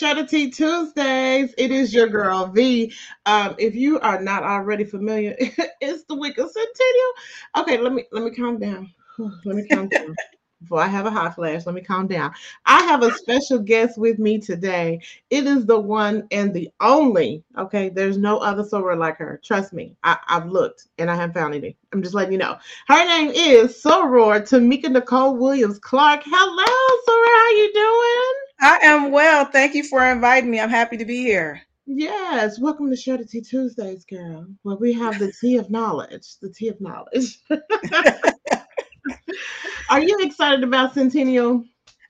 To Tea Tuesdays. It is your girl V. Um, if you are not already familiar, it's the week of Centennial. Okay, let me let me calm down. Let me calm down. Before I have a hot flash, let me calm down. I have a special guest with me today. It is the one and the only. Okay, there's no other soror like her. Trust me. I, have looked and I haven't found any. I'm just letting you know. Her name is Soror Tamika Nicole Williams Clark. Hello, Soror. How you doing? I am well. Thank you for inviting me. I'm happy to be here. Yes, welcome to Share the Tea Tuesdays, girl. Well, we have the tea of knowledge. The tea of knowledge. Are you excited about Centennial?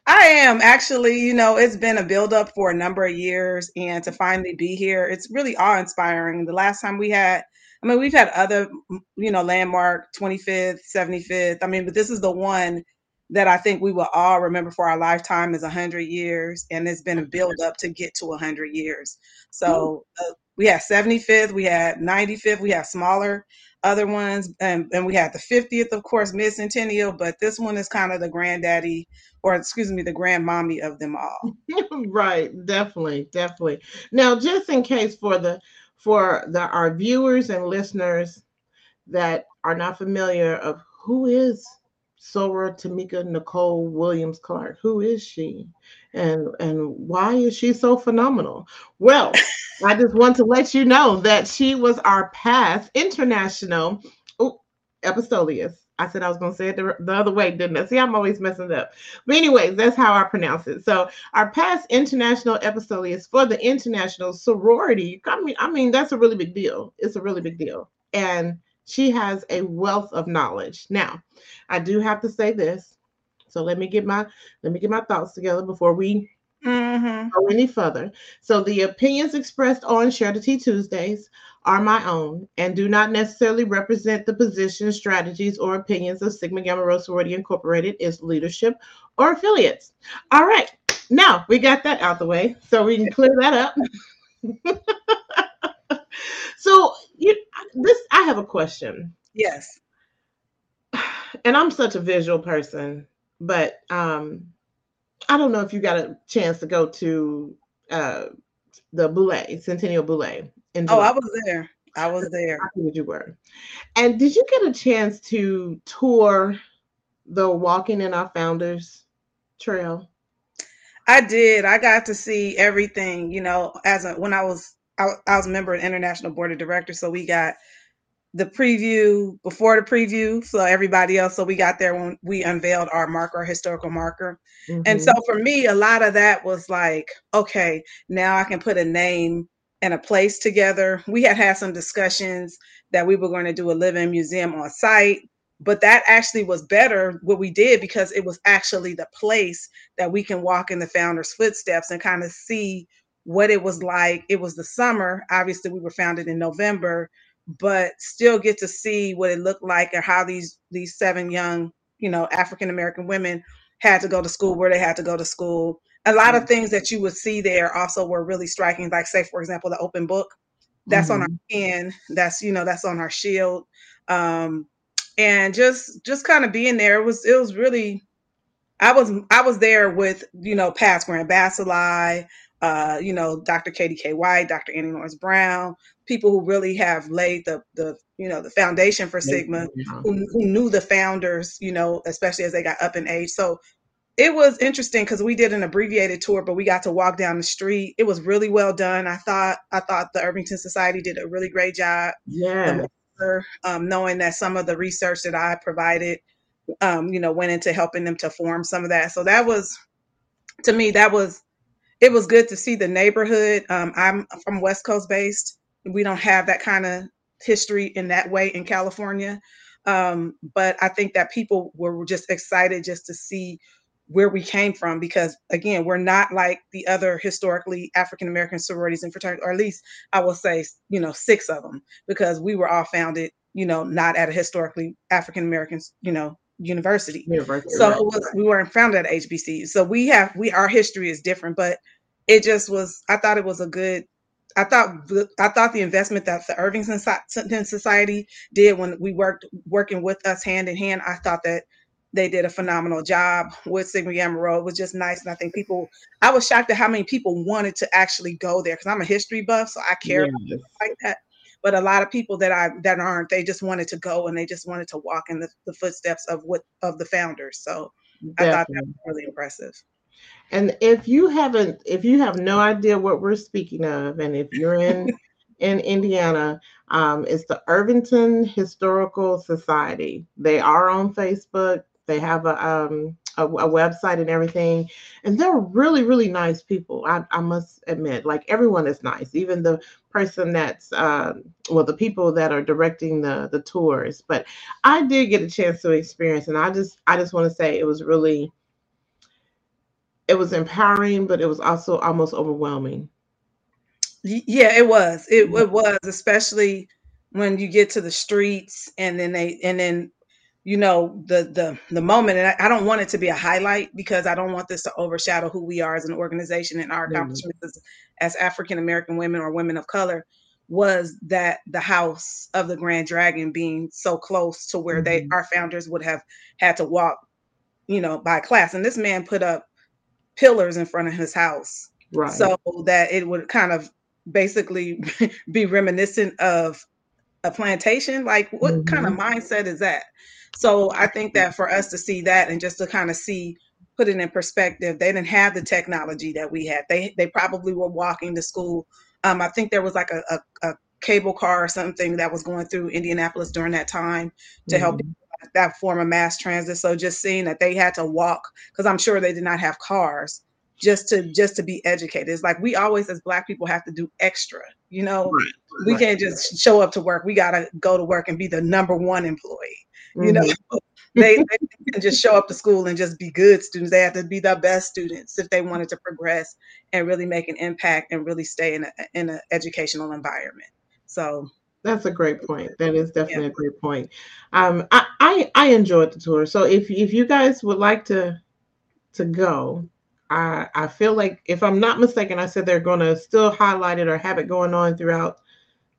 I am actually, you know, it's been a buildup for a number of years, and to finally be here, it's really awe inspiring. The last time we had, I mean, we've had other, you know, landmark 25th, 75th. I mean, but this is the one that I think we will all remember for our lifetime is 100 years, and it's been a build up to get to 100 years. So uh, we had 75th, we had 95th, we had smaller other ones, and, and we had the 50th, of course, mid centennial, but this one is kind of the granddaddy, or excuse me, the grandmommy of them all. right, definitely, definitely. Now, just in case for the for the our viewers and listeners that are not familiar of who is Soror Tamika Nicole Williams Clark. Who is she? And and why is she so phenomenal? Well, I just want to let you know that she was our past international oh, epistoleus. I said I was going to say it the, the, other way, didn't I? See, I'm always messing up. But anyways, that's how I pronounce it. So our past international epistoleus for the international sorority. I mean, I mean that's a really big deal. It's a really big deal. And she has a wealth of knowledge. Now, I do have to say this. So let me get my let me get my thoughts together before we mm-hmm. go any further. So the opinions expressed on Tea Tuesdays are my own and do not necessarily represent the positions, strategies, or opinions of Sigma Gamma Rho Sorority Incorporated, its leadership, or affiliates. All right, now we got that out the way, so we can clear that up. so you this I have a question. Yes. And I'm such a visual person, but um I don't know if you got a chance to go to uh the Boule, Centennial Boule. Oh, I was there. I was there. I you were. And did you get a chance to tour the Walking in Our Founders Trail? I did. I got to see everything, you know, as a when I was I, I was a member of the international board of directors, so we got the preview before the preview. So everybody else, so we got there when we unveiled our marker, our historical marker. Mm-hmm. And so for me, a lot of that was like, okay, now I can put a name and a place together. We had had some discussions that we were going to do a living museum on site, but that actually was better what we did because it was actually the place that we can walk in the founder's footsteps and kind of see what it was like. It was the summer. Obviously, we were founded in November, but still get to see what it looked like and how these these seven young, you know, African American women had to go to school where they had to go to school. A lot mm-hmm. of things that you would see there also were really striking. Like, say, for example, the open book. That's mm-hmm. on our pen. Mm-hmm. That's you know that's on our shield. Um, and just just kind of being there it was it was really I was I was there with you know past Grand Basilei, uh, you know, Dr. Katie K. White, Dr. Annie Lawrence Brown, people who really have laid the the you know the foundation for Sigma, who, who knew the founders, you know, especially as they got up in age. So it was interesting because we did an abbreviated tour, but we got to walk down the street. It was really well done. I thought I thought the Irvington Society did a really great job. Yeah. Um, knowing that some of the research that I provided, um, you know, went into helping them to form some of that. So that was, to me, that was it was good to see the neighborhood. Um, I'm from West Coast based. We don't have that kind of history in that way in California. Um, but I think that people were just excited just to see where we came from because again we're not like the other historically african american sororities and fraternities or at least i will say you know six of them because we were all founded you know not at a historically african american you know university. university so right, was, right. we weren't founded at HBC. So we have we our history is different, but it just was. I thought it was a good. I thought I thought the investment that the Irvington Society did when we worked working with us hand in hand. I thought that they did a phenomenal job with Sigma Gamma Rho. It was just nice. And I think people, I was shocked at how many people wanted to actually go there because I'm a history buff, so I care yes. like that. But a lot of people that I that aren't, they just wanted to go and they just wanted to walk in the, the footsteps of what of the founders. So Definitely. I thought that was really impressive. And if you haven't, if you have no idea what we're speaking of, and if you're in in Indiana, um, it's the Irvington Historical Society. They are on Facebook. They have a, um, a, a website and everything, and they're really really nice people. I, I must admit, like everyone is nice, even the person that's uh, well, the people that are directing the the tours. But I did get a chance to experience, and I just I just want to say it was really it was empowering, but it was also almost overwhelming. Yeah, it was. It, it was, especially when you get to the streets and then they and then you know the the the moment and I, I, don't want it to be a highlight because i don't want this to overshadow who we are as an organization and our accomplishments mm-hmm. as, as african american women or women of color was that the house of the grand dragon being so close to where mm-hmm. they our founders would have had to walk you know by class and this man put up pillars in front of his house right so that it would kind of basically be reminiscent of a plantation like what mm-hmm. kind of mindset is that so I think that for us to see that and just to kind of see, put it in perspective, they didn't have the technology that we had. They they probably were walking to school. Um, I think there was like a, a, a, cable car or something that was going through Indianapolis during that time to mm-hmm. help that form of mass transit. So just seeing that they had to walk, because I'm sure they did not have cars, just to just to be educated. It's like we always as black people have to do extra. You know, right. we right. can't just show up to work. We gotta go to work and be the number one employee. You know, mm-hmm. they, they can just show up to school and just be good students. They have to be the best students if they wanted to progress and really make an impact and really stay in a, in an educational environment. So that's a great point. That is definitely yeah. a great point. Um, I, I I enjoyed the tour. So if if you guys would like to to go, I I feel like if I'm not mistaken, I said they're going to still highlight it or have it going on throughout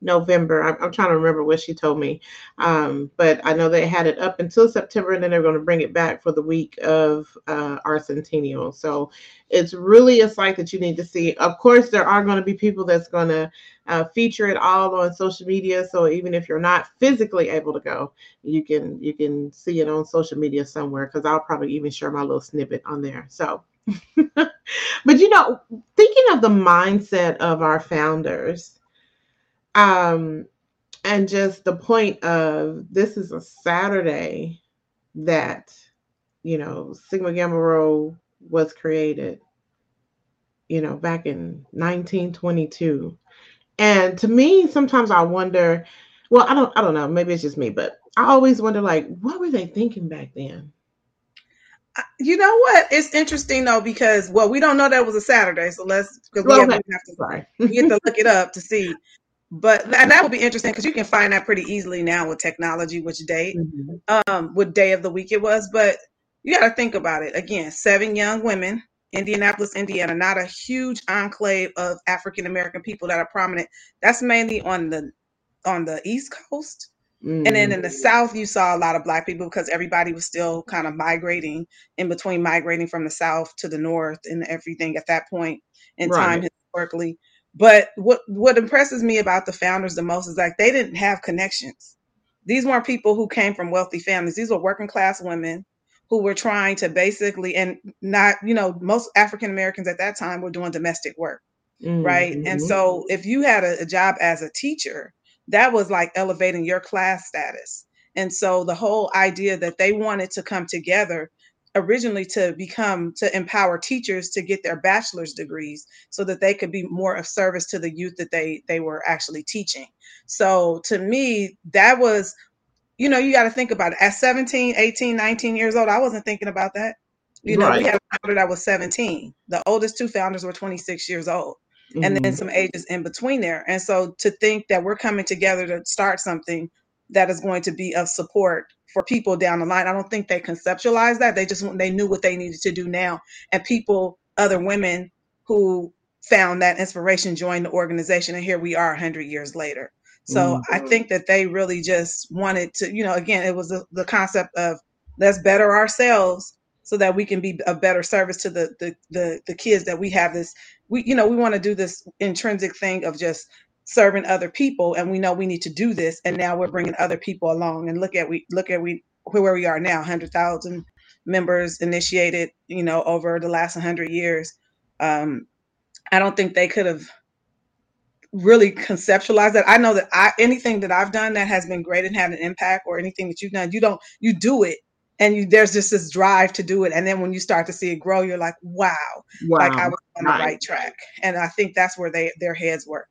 November. I'm, I'm, trying to remember what she told me, um, but I know they had it up until September, and then they're going to bring it back for the week of uh, our centennial. So it's really a site that you need to see. Of course, there are going to be people that's going to uh, feature it all on social media. So even if you're not physically able to go, you can you can see it on social media somewhere. Because I'll probably even share my little snippet on there. So. but you know, thinking of the mindset of our founders, um, and just the point of this is a Saturday that, you know, Sigma Gamma Rho was created, you know, back in 1922. And to me, sometimes I wonder, well, I don't I don't know, maybe it's just me, but I always wonder like what were they thinking back then? Uh, you know what? It's interesting though because well, we don't know that was a Saturday, so let's because we, we have to sorry. we have to look it up to see but and that would be interesting because you can find that pretty easily now with technology which date mm-hmm. um what day of the week it was but you got to think about it again seven young women indianapolis indiana not a huge enclave of african american people that are prominent that's mainly on the on the east coast mm-hmm. and then in the south you saw a lot of black people because everybody was still kind of migrating in between migrating from the south to the north and everything at that point in right. time historically but what what impresses me about the founders the most is like they didn't have connections. These weren't people who came from wealthy families. These were working class women who were trying to basically and not, you know, most African Americans at that time were doing domestic work. Mm-hmm. Right. And mm-hmm. so if you had a, a job as a teacher, that was like elevating your class status. And so the whole idea that they wanted to come together originally to become to empower teachers to get their bachelor's degrees so that they could be more of service to the youth that they they were actually teaching so to me that was you know you got to think about it at 17 18 19 years old i wasn't thinking about that you know right. we had a founder that was 17 the oldest two founders were 26 years old mm-hmm. and then mm-hmm. some ages in between there and so to think that we're coming together to start something that is going to be of support for people down the line. I don't think they conceptualized that. They just they knew what they needed to do now. And people, other women who found that inspiration joined the organization and here we are 100 years later. So mm-hmm. I think that they really just wanted to, you know, again, it was the, the concept of let's better ourselves so that we can be a better service to the the the, the kids that we have this we you know we want to do this intrinsic thing of just serving other people and we know we need to do this and now we're bringing other people along. And look at we look at we where we are now 100,000 members initiated you know over the last 100 years. Um i don't think they could have really conceptualized that. I know that i anything that i've done that has been great and had an impact or anything that you've done you don't you do it and you, there's just this drive to do it. And then when you start to see it grow you're like wow, wow. like i was on right. the right track. And i think that's where they their heads were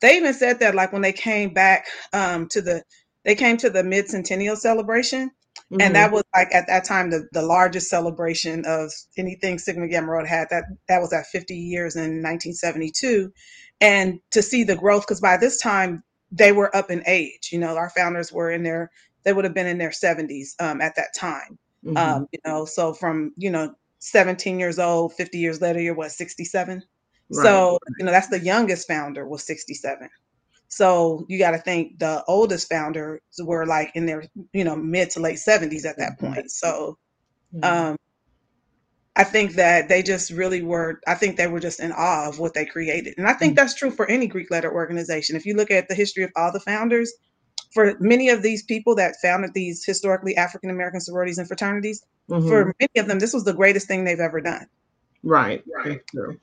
they even said that like when they came back um, to the they came to the mid centennial celebration mm-hmm. and that was like at that time the, the largest celebration of anything sigma gamma rho had that that was at 50 years in 1972 and to see the growth because by this time they were up in age you know our founders were in their they would have been in their 70s um, at that time mm-hmm. um, you know so from you know 17 years old 50 years later you're what 67 Right. So, you know, that's the youngest founder was 67. So you got to think the oldest founders were like in their, you know, mid to late 70s at that point. So um, I think that they just really were, I think they were just in awe of what they created. And I think that's true for any Greek letter organization. If you look at the history of all the founders, for many of these people that founded these historically African American sororities and fraternities, mm-hmm. for many of them, this was the greatest thing they've ever done. Right. Right. true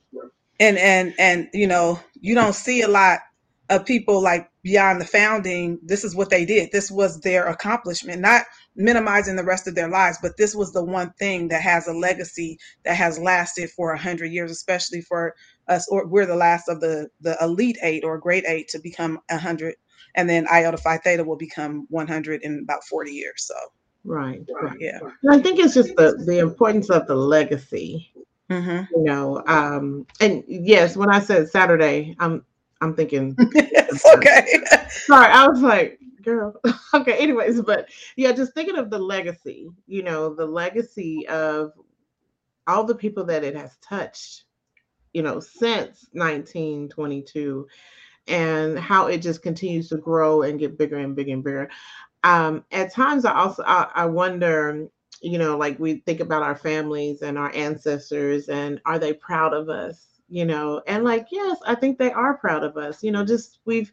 and and and you know you don't see a lot of people like beyond the founding this is what they did. This was their accomplishment not minimizing the rest of their lives but this was the one thing that has a legacy that has lasted for a hundred years especially for us or we're the last of the the elite eight or great eight to become a hundred and then iota phi theta will become 100 in about 40 years so. Right, right. yeah. i think it's just the the importance of the legacy Mm-hmm. You know, um, and yes, when I said Saturday, I'm I'm thinking okay. Sorry, I was like, girl. okay, anyways, but yeah, just thinking of the legacy, you know, the legacy of all the people that it has touched, you know, since 1922 and how it just continues to grow and get bigger and bigger and bigger. Um, at times I also I, I wonder you know, like we think about our families and our ancestors and are they proud of us, you know? And like, yes, I think they are proud of us. You know, just we've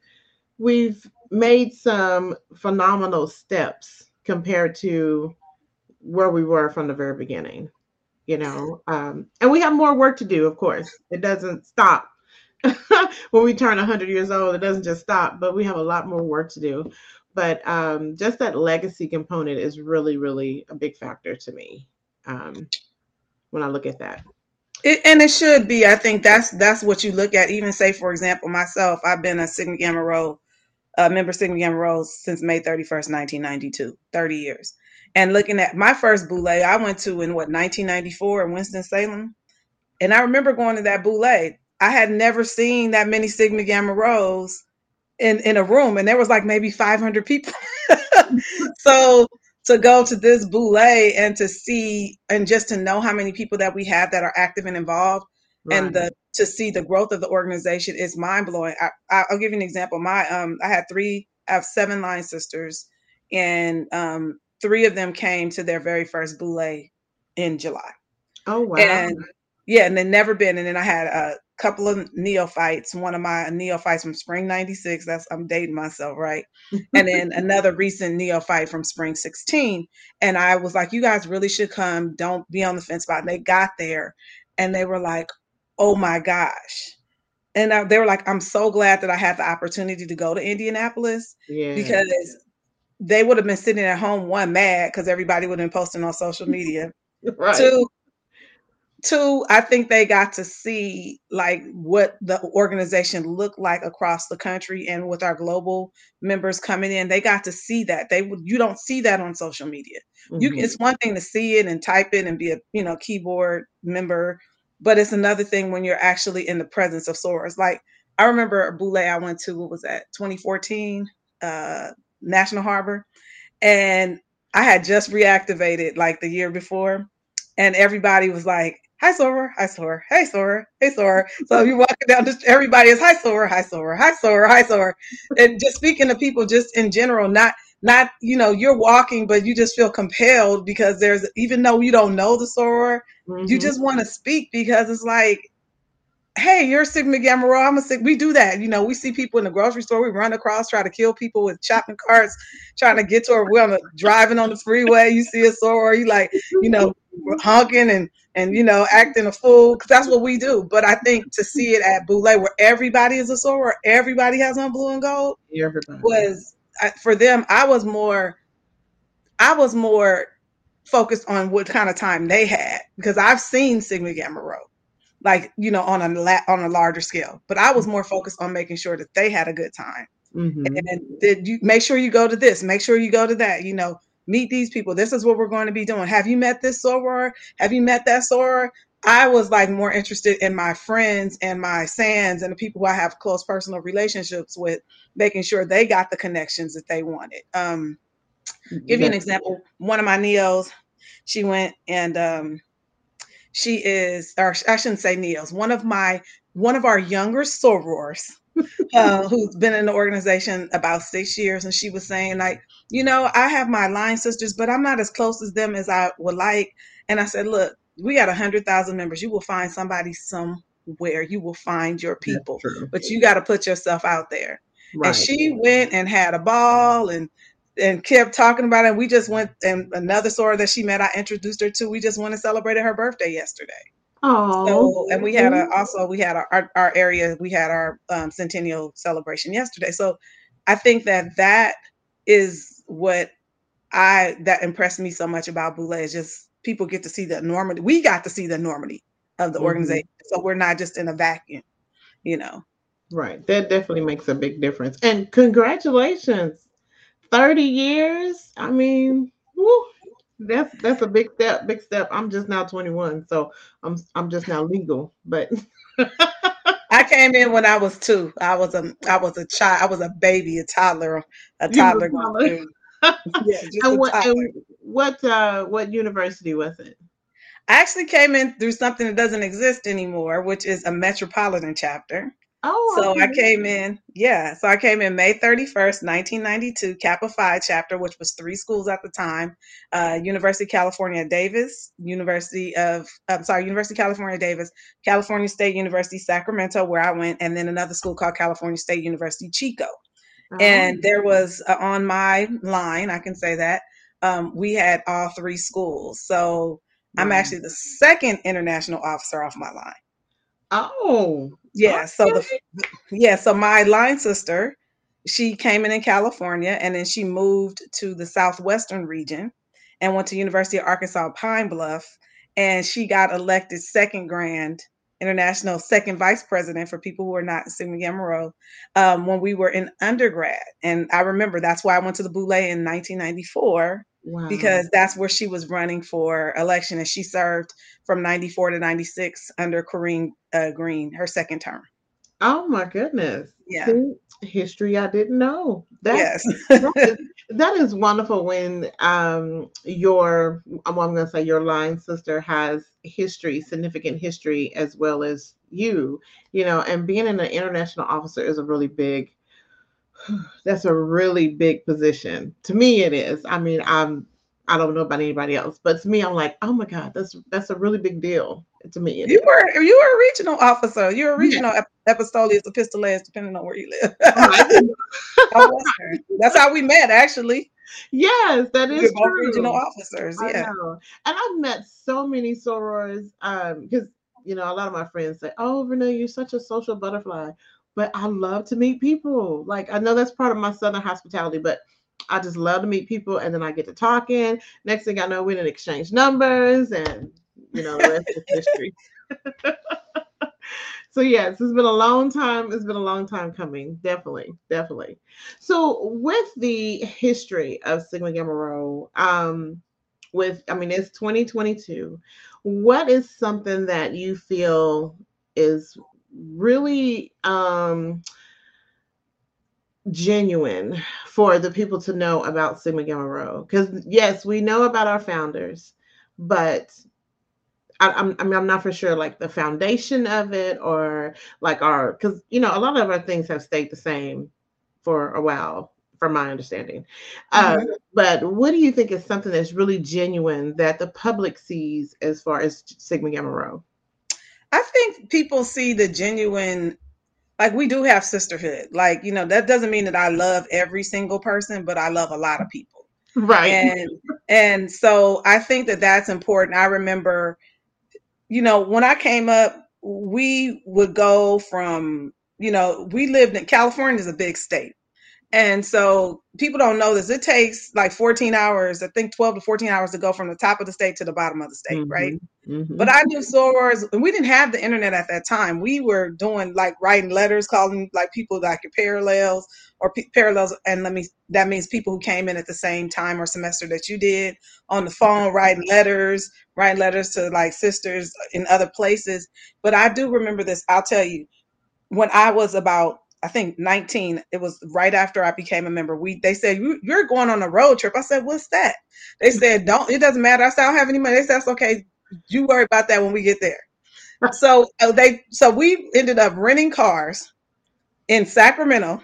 we've made some phenomenal steps compared to where we were from the very beginning, you know. Um, and we have more work to do, of course. It doesn't stop. when we turn 100 years old, it doesn't just stop, but we have a lot more work to do but um, just that legacy component is really, really a big factor to me um, when I look at that. It, and it should be. I think that's that's what you look at. Even say, for example, myself, I've been a Sigma Gamma Rho uh, member Sigma Gamma Rho since May 31st, 1992, 30 years. And looking at my first boule, I went to in what 1994 in Winston Salem, and I remember going to that boule. I had never seen that many Sigma Gamma Rhos in in a room and there was like maybe 500 people. So to go to this boule and to see and just to know how many people that we have that are active and involved right. and the to see the growth of the organization is mind-blowing. I, will give you an example. My um i had three i have seven line sisters and um three of them came to their very first boule in july. Oh wow. And yeah and they never been and then i had uh couple of neophytes, one of my neophytes from spring 96. That's I'm dating myself, right? and then another recent neophyte from spring 16. And I was like, you guys really should come. Don't be on the fence spot. And they got there and they were like, oh my gosh. And I, they were like, I'm so glad that I had the opportunity to go to Indianapolis yeah. because they would have been sitting at home, one mad because everybody would have been posting on social media. right. Two, two i think they got to see like what the organization looked like across the country and with our global members coming in they got to see that. They would you don't see that on social media. Mm-hmm. you it's one thing to see it and type it and be a you know keyboard member but it's another thing when you're actually in the presence of sorors like i remember a boule i went to what was that 2014 uh national harbor and i had just reactivated like the year before and everybody was like hi Soror, hi Soror, hey Soror, hey Soror. So you're walking down just everybody is hi Soror, hi Soror, hi Soror, hi Soror. And just speaking to people just in general, not not you know you're walking but you just feel compelled because there's even though you don't know the soror mm-hmm. you just want to speak because it's like hey you're sigma gamma rho i'm a sig we do that you know we see people in the grocery store we run across try to kill people with shopping carts trying to get to her we're on the, driving on the freeway you see a soror you like you know honking and and you know acting a fool because that's what we do but i think to see it at boulé where everybody is a soror everybody has on blue and gold everybody. was for them, I was more, I was more focused on what kind of time they had because I've seen Sigma Gamma Rho, like you know, on a la- on a larger scale. But I was more focused on making sure that they had a good time. Mm-hmm. And did you make sure you go to this? Make sure you go to that. You know, meet these people. This is what we're going to be doing. Have you met this soror? Have you met that soror? I was like more interested in my friends and my sands and the people who I have close personal relationships with, making sure they got the connections that they wanted. Um, give you an example. One of my neos, she went and um, she is, or I shouldn't say neos. One of my one of our younger sorors, uh, who's been in the organization about six years, and she was saying like, you know, I have my line sisters, but I'm not as close as them as I would like. And I said, look, we got a hundred thousand members. You will find somebody somewhere. You will find your people, but you got to put yourself out there. Right. And she went and had a ball and and kept talking about it. We just went and another soror that she met, I introduced her to. We just went and celebrated her birthday yesterday. Oh, so, and we had a also we had our, our area we had our um, centennial celebration yesterday. So I think that that is what I that impressed me so much about Boulé is just people get to see the enormity. We got to see the enormity of the mm-hmm. organization. So we're not just in a vacuum, you know. Right. That definitely makes a big difference. And congratulations. 30 years. I mean, woo, that's that's a big step, big step. I'm just now 21, so I'm I'm just now legal. But I came in when I was two. I was a I was a child. I was a baby, a toddler, a toddler. yeah, and what, and what uh what university was it? I actually came in through something that doesn't exist anymore, which is a metropolitan chapter. Oh, so okay. I came in, yeah. So I came in May 31st, 1992, Kappa Phi chapter, which was three schools at the time uh, University of California, Davis, University of, I'm sorry, University of California, Davis, California State University, Sacramento, where I went, and then another school called California State University, Chico. And oh. there was uh, on my line, I can say that, um, we had all three schools. So I'm actually the second international officer off my line. Oh, yeah. So the yeah, so my line sister, she came in in California, and then she moved to the southwestern region, and went to University of Arkansas Pine Bluff, and she got elected second grand international second vice president for people who are not Sigma Gamma um, when we were in undergrad. And I remember that's why I went to the Boulé in 1994 wow. because that's where she was running for election. And she served from 94 to 96 under Corrine uh, Green, her second term. Oh my goodness. Yeah. See, history I didn't know. That, yes. that, is, that is wonderful when um your I'm gonna say your line sister has history, significant history as well as you, you know, and being an international officer is a really big that's a really big position. To me it is. I mean, I'm I don't know about anybody else, but to me, I'm like, oh my God, that's that's a really big deal to me. You were you were a regional officer. You were a regional yeah. epistoleus, epistolaris, depending on where you live. Oh, that's how we met, actually. Yes, that is both regional officers. Yeah, and I've met so many sorors um because you know a lot of my friends say, "Oh, Renee, you're such a social butterfly," but I love to meet people. Like I know that's part of my southern hospitality, but I just love to meet people, and then I get to talking. Next thing I know, we didn't exchange numbers, and you know the rest is history. so yes, it's been a long time. It's been a long time coming. Definitely, definitely. So with the history of Sigma Gamma Rho, um, with I mean it's 2022. What is something that you feel is really um genuine for the people to know about Sigma Gamma Rho. Because yes, we know about our founders, but I, am I mean, I'm not for sure like the foundation of it or like our because you know a lot of our things have stayed the same for a while from my understanding. Uh, mm-hmm. but what do you think is something that's really genuine that the public sees as far as Sigma Gamma Rho? I think people see the genuine like we do have sisterhood. Like, you know, that doesn't mean that I love every single person, but I love a lot of people. Right. And and so I think that that's important. I remember you know, when I came up, we would go from, you know, we lived in California is a big state. And so people don't know this. It takes like 14 hours, I think 12 to 14 hours to go from the top of the state to the bottom of the state, mm-hmm, right? Mm-hmm. But I knew sorors, and we didn't have the internet at that time. We were doing like writing letters, calling like people like your parallels or p- parallels. And let me, that means people who came in at the same time or semester that you did on the phone, writing letters, writing letters to like sisters in other places. But I do remember this. I'll tell you, when I was about I think 19. It was right after I became a member. We they said you're going on a road trip. I said, "What's that?" They said, "Don't. It doesn't matter." I said, "I don't have any money." They said, "That's okay. You worry about that when we get there." so uh, they so we ended up renting cars in Sacramento.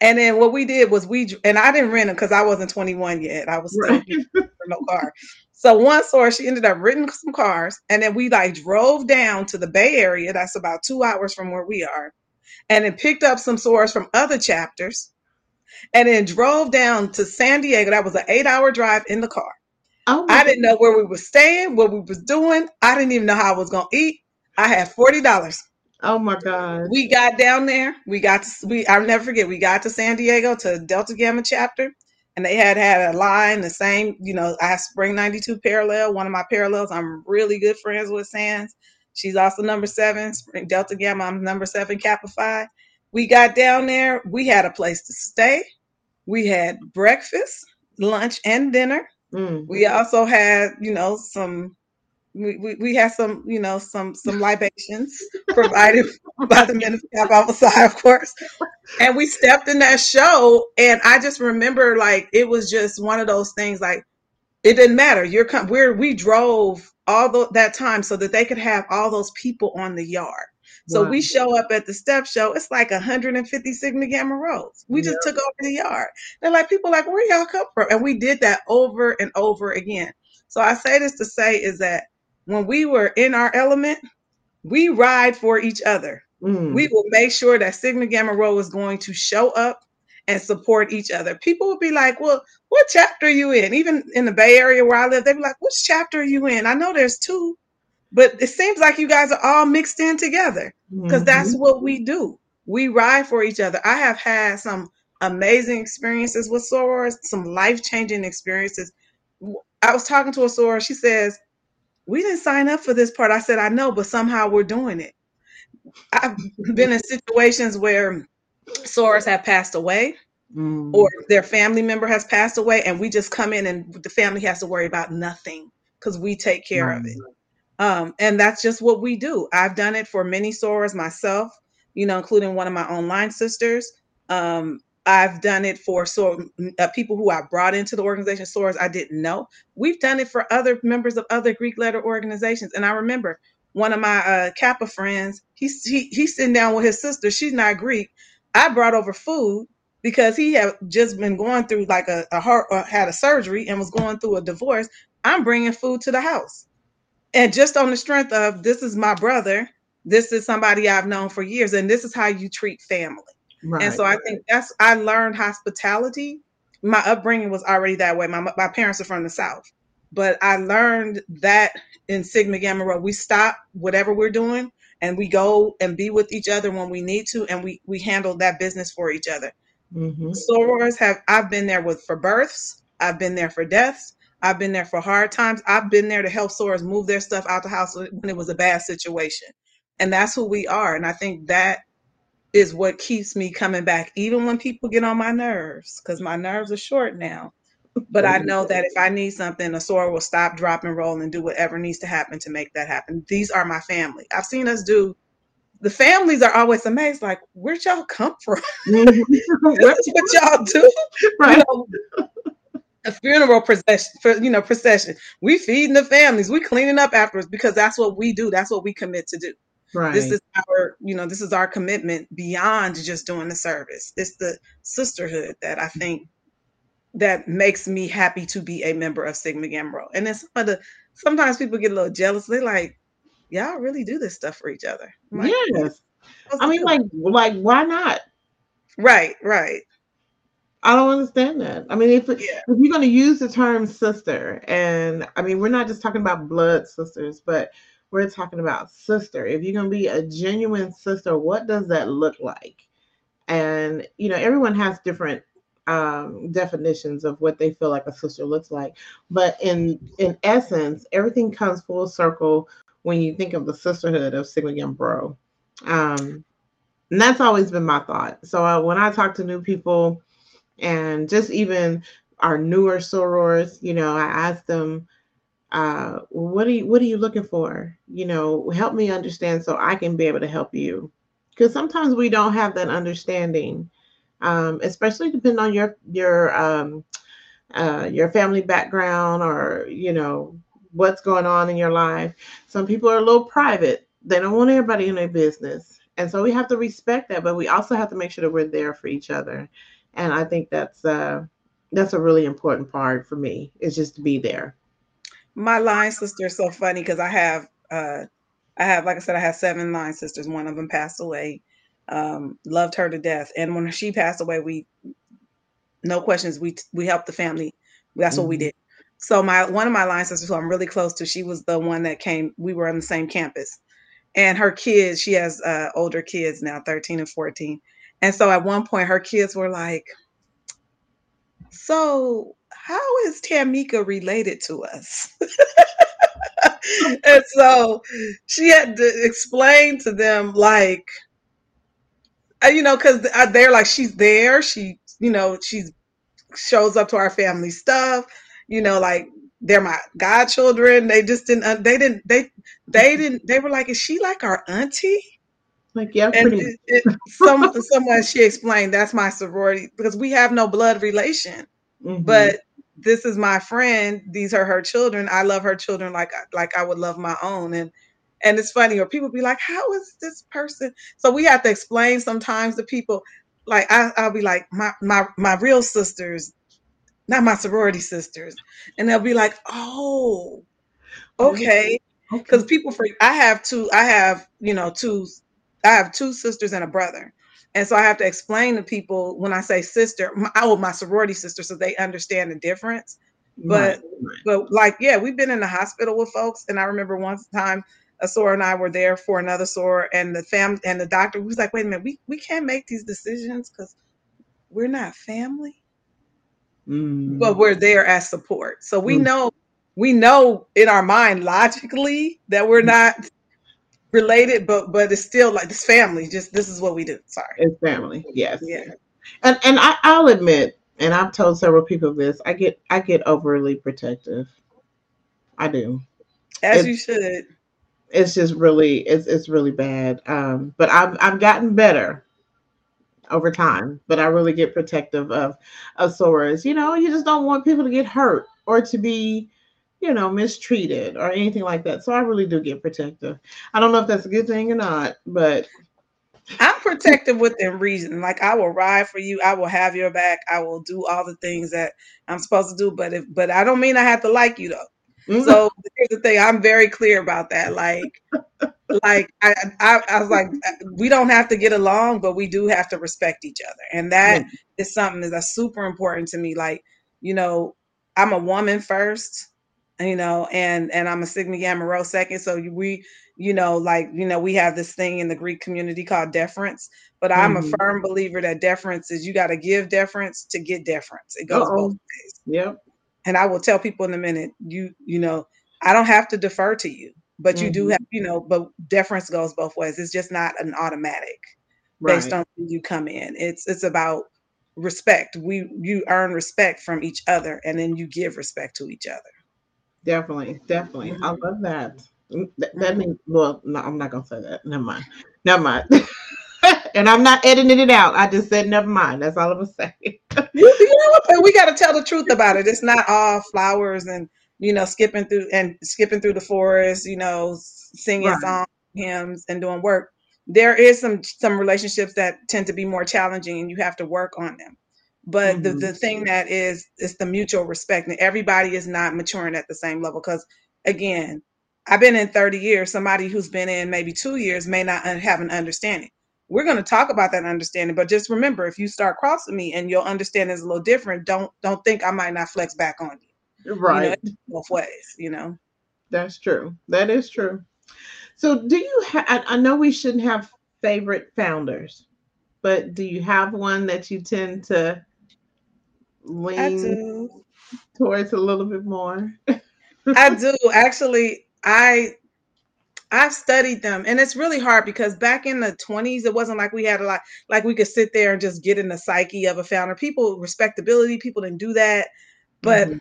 And then what we did was we and I didn't rent them because I wasn't 21 yet. I was still right. no car. So one soror, she ended up renting some cars, and then we like drove down to the Bay Area. That's about two hours from where we are and then picked up some sorors from other chapters and then drove down to San Diego. That was an eight hour drive in the car. Oh I didn't know where we were staying, what we was doing. I didn't even know how I was going to eat. I had $40. Oh my God. We got down there. We got to, we, I'll never forget, we got to San Diego to Delta Gamma chapter and they had had a line the same, you know, I have Spring 92 parallel, one of my parallels. I'm really good friends with Sands. She's also number seven, Delta Gamma. I'm number seven, Kappa Phi. We got down there. We had a place to stay. We had breakfast, lunch, and dinner. Mm. We also had, you know, some. We, we, we had some, you know, some some libations provided by the men of Kappa Psi, of course. And we stepped in that show, and I just remember like it was just one of those things. Like it didn't matter. You're come. We're we drove all the, that time so that they could have all those people on the yard. So wow. we show up at the step show. It's like 150 Sigma Gamma Rhos. We just took over the yard. They're like, people like, where y'all come from? And we did that over and over again. So I say this to say is that when we were in our element, we ride for each other. Mm. We will make sure that Sigma Gamma Rho is going to show up and support each other. People would be like, well, what chapter are you in? Even in the Bay Area where I live, they'd be like, which chapter are you in? I know there's two, but it seems like you guys are all mixed in together because mm-hmm. that's what we do. We ride for each other. I have had some amazing experiences with sorors, some life changing experiences. I was talking to a soror. She says, We didn't sign up for this part. I said, I know, but somehow we're doing it. I've been in situations where sorors have passed away mm. or their family member has passed away and we just come in and the family has to worry about nothing because we take care mm. of it um, and that's just what we do i've done it for many sorors myself you know including one of my online sisters um, I've done it for so uh, people who I brought into the organization, sorors I didn't know. We've done it for other members of other Greek letter organizations. And I remember one of my uh, Kappa friends, he's he, he's sitting down with his sister. She's not Greek, I brought over food because he had just been going through like a, a heart uh, had a surgery and was going through a divorce. I'm bringing food to the house. And just on the strength of this is my brother, this is somebody I've known for years, and this is how you treat family. Right. And so I think that's I learned hospitality. My upbringing was already that way. My my parents are from the South, but I learned that in Sigma Gamma Rho, we stop whatever we're doing and we go and be with each other when we need to and we we handle that business for each other. Mm-hmm. sorors have i've been there with for births i've been there for deaths i've been there for hard times i've been there to help sorors move their stuff out the house when it was a bad situation. And that's who we are and i think that is what keeps me coming back even when people get on my nerves because my nerves are short now but I know that if I need something, a soror will stop, drop, and roll and do whatever needs to happen to make that happen. These are my family. I've seen us do. The families are always amazed, like, where'd y'all come from? That's what y'all do. Right. You know, a funeral procession, for, you know, procession. We feeding the families. We cleaning up afterwards because that's what we do. That's what we commit to do. Right. This is our, you know, this is our commitment beyond just doing the service. It's the sisterhood that I think that makes me happy to be a member of Sigma Gamma Rho. And then some of the sometimes people get a little jealous. They're like, y'all really do this stuff for each other. Like, yes. I mean, like, like, why not? right, right. I don't understand that. I mean, if, Yeah. if you're going to use the term sister, and I mean, we're not just talking about blood sisters, but we're talking about sister. If you're going to be a genuine sister, what does that look like? And, you know, everyone has different um, definitions of what they feel like a sister looks like. But in in essence, everything comes full circle when you think of the sisterhood of Sigma Gamma Rho. Um, and that's always been my thought. So uh, when I talk to new people, and just even our newer sorors, you know, I ask them, uh, what are you what are you looking for? You know, help me understand so I can be able to help you. Because sometimes we don't have that understanding, um, especially depending on your your um, uh, your family background or you know what's going on in your life. Some people are a little private; they don't want everybody in their business, and so we have to respect that. But we also have to make sure that we're there for each other, and I think that's uh, that's a really important part for me. Is just to be there. My line sister is so funny because I have uh I have like I said, I have seven line sisters. One of them passed away. Um, loved her to death. And when she passed away, we no questions, we we helped the family. That's what we Mhm. did. So my one of my line sisters who I'm really close to, she was the one that came, we were on the same campus. And her kids, she has uh older kids now, 13 and 14. And so at one point her kids were like, So how is Tamika related to us? and so she had to explain to them like you know because they're like she's there. She you know she's shows up to our family stuff. You know like they're my godchildren. They just didn't uh, they didn't they they didn't they were like is she like our auntie? Like yeah, and pretty. it, it, some someone she explained that's my sorority because we have no blood relation. Mhm. but this is my friend. These are her children. I love her children like like i would love my own. And and it's funny or people be like how is this person? So we have to explain sometimes to people like I, i'll be like my my my real sisters not my sorority sisters. And they'll be like oh, oh okay. okay. because people for I have two I have you know two I have two sisters and a brother. And so I have to explain to people when I say sister my, oh my sorority sister so they understand the difference. But- right. but like yeah we've been in the hospital with folks and I remember one time a soror and I were there for another soror and the fam and the doctor was like wait a minute we we can't make these decisions because we're not family Mm. but we're there as support. So we Mm. know we know in our mind logically that we're Mm. not related, but but it's still like this family. Just this is what we do. Sorry. it's family. Yes. Yeah. And and I, I'll admit, and I've told several people this. I get I get overly protective. I do. As It- you should. It's just really it's it's really bad. Um, but I've I've gotten better over time. But I really get protective of of sorors. You know, you just don't want people to get hurt or to be you know mistreated or anything like that. So I really do get protective. I don't know if that's a good thing or not, but I'm protective within reason. Like I will ride for you. I will have your back. I will do all the things that I'm supposed to do. But if but I don't mean I have to like you though. Mm, So here's the thing. I'm very clear about that. Like, like I, I, I was like, we don't have to get along, but we do have to respect each other, and that is something that's super important to me. Like, you know, I'm a woman first, you know, and and I'm a Sigma Gamma Rho second. So we, you know, like you know, we have this thing in the Greek community called deference. But I'm Mhm. a firm believer that deference is you got to give deference to get deference. It goes Uh-oh. both ways yep. And I will tell people in a minute, you you know, I don't have to defer to you, but you do Mhm. have, you know, but deference goes both ways. It's just not an automatic Right. based on who you come in. It's it's about respect. We you earn respect from each other and then you give respect to each other. Definitely, definitely. I Mhm. love that. Mm, That, that Mhm. means well, no, I'm not gonna say that. Never mind. Never mind. and I'm not editing it out. I just said never mind. That's all I'm gonna say. You, know? We got to tell the truth about it. It's not all flowers and you know skipping through and skipping through the forest. You know, singing Right. songs. hymns and doing work, there is some some relationships that tend to be more challenging and you have to work on them. But mm-hmm. the, the thing that is is the mutual respect and everybody is not maturing at the same level because again, I've been in 30 years. Somebody who's been in maybe two years may not have an understanding. We're going to talk about that understanding, but just remember, if you start crossing me and your understanding is a little different, don't don't think I might not flex back on you. Right, you know, both ways. You know, that's true. That is true. So, do you have? I know we shouldn't have favorite founders, but do you have one that you tend to lean towards a little bit more? I do actually. I I've studied them, and it's really hard because back in the 20s, it wasn't like we had a lot, like we could sit there and just get in the psyche of a founder. People, respectability, people didn't do that. But mm-hmm.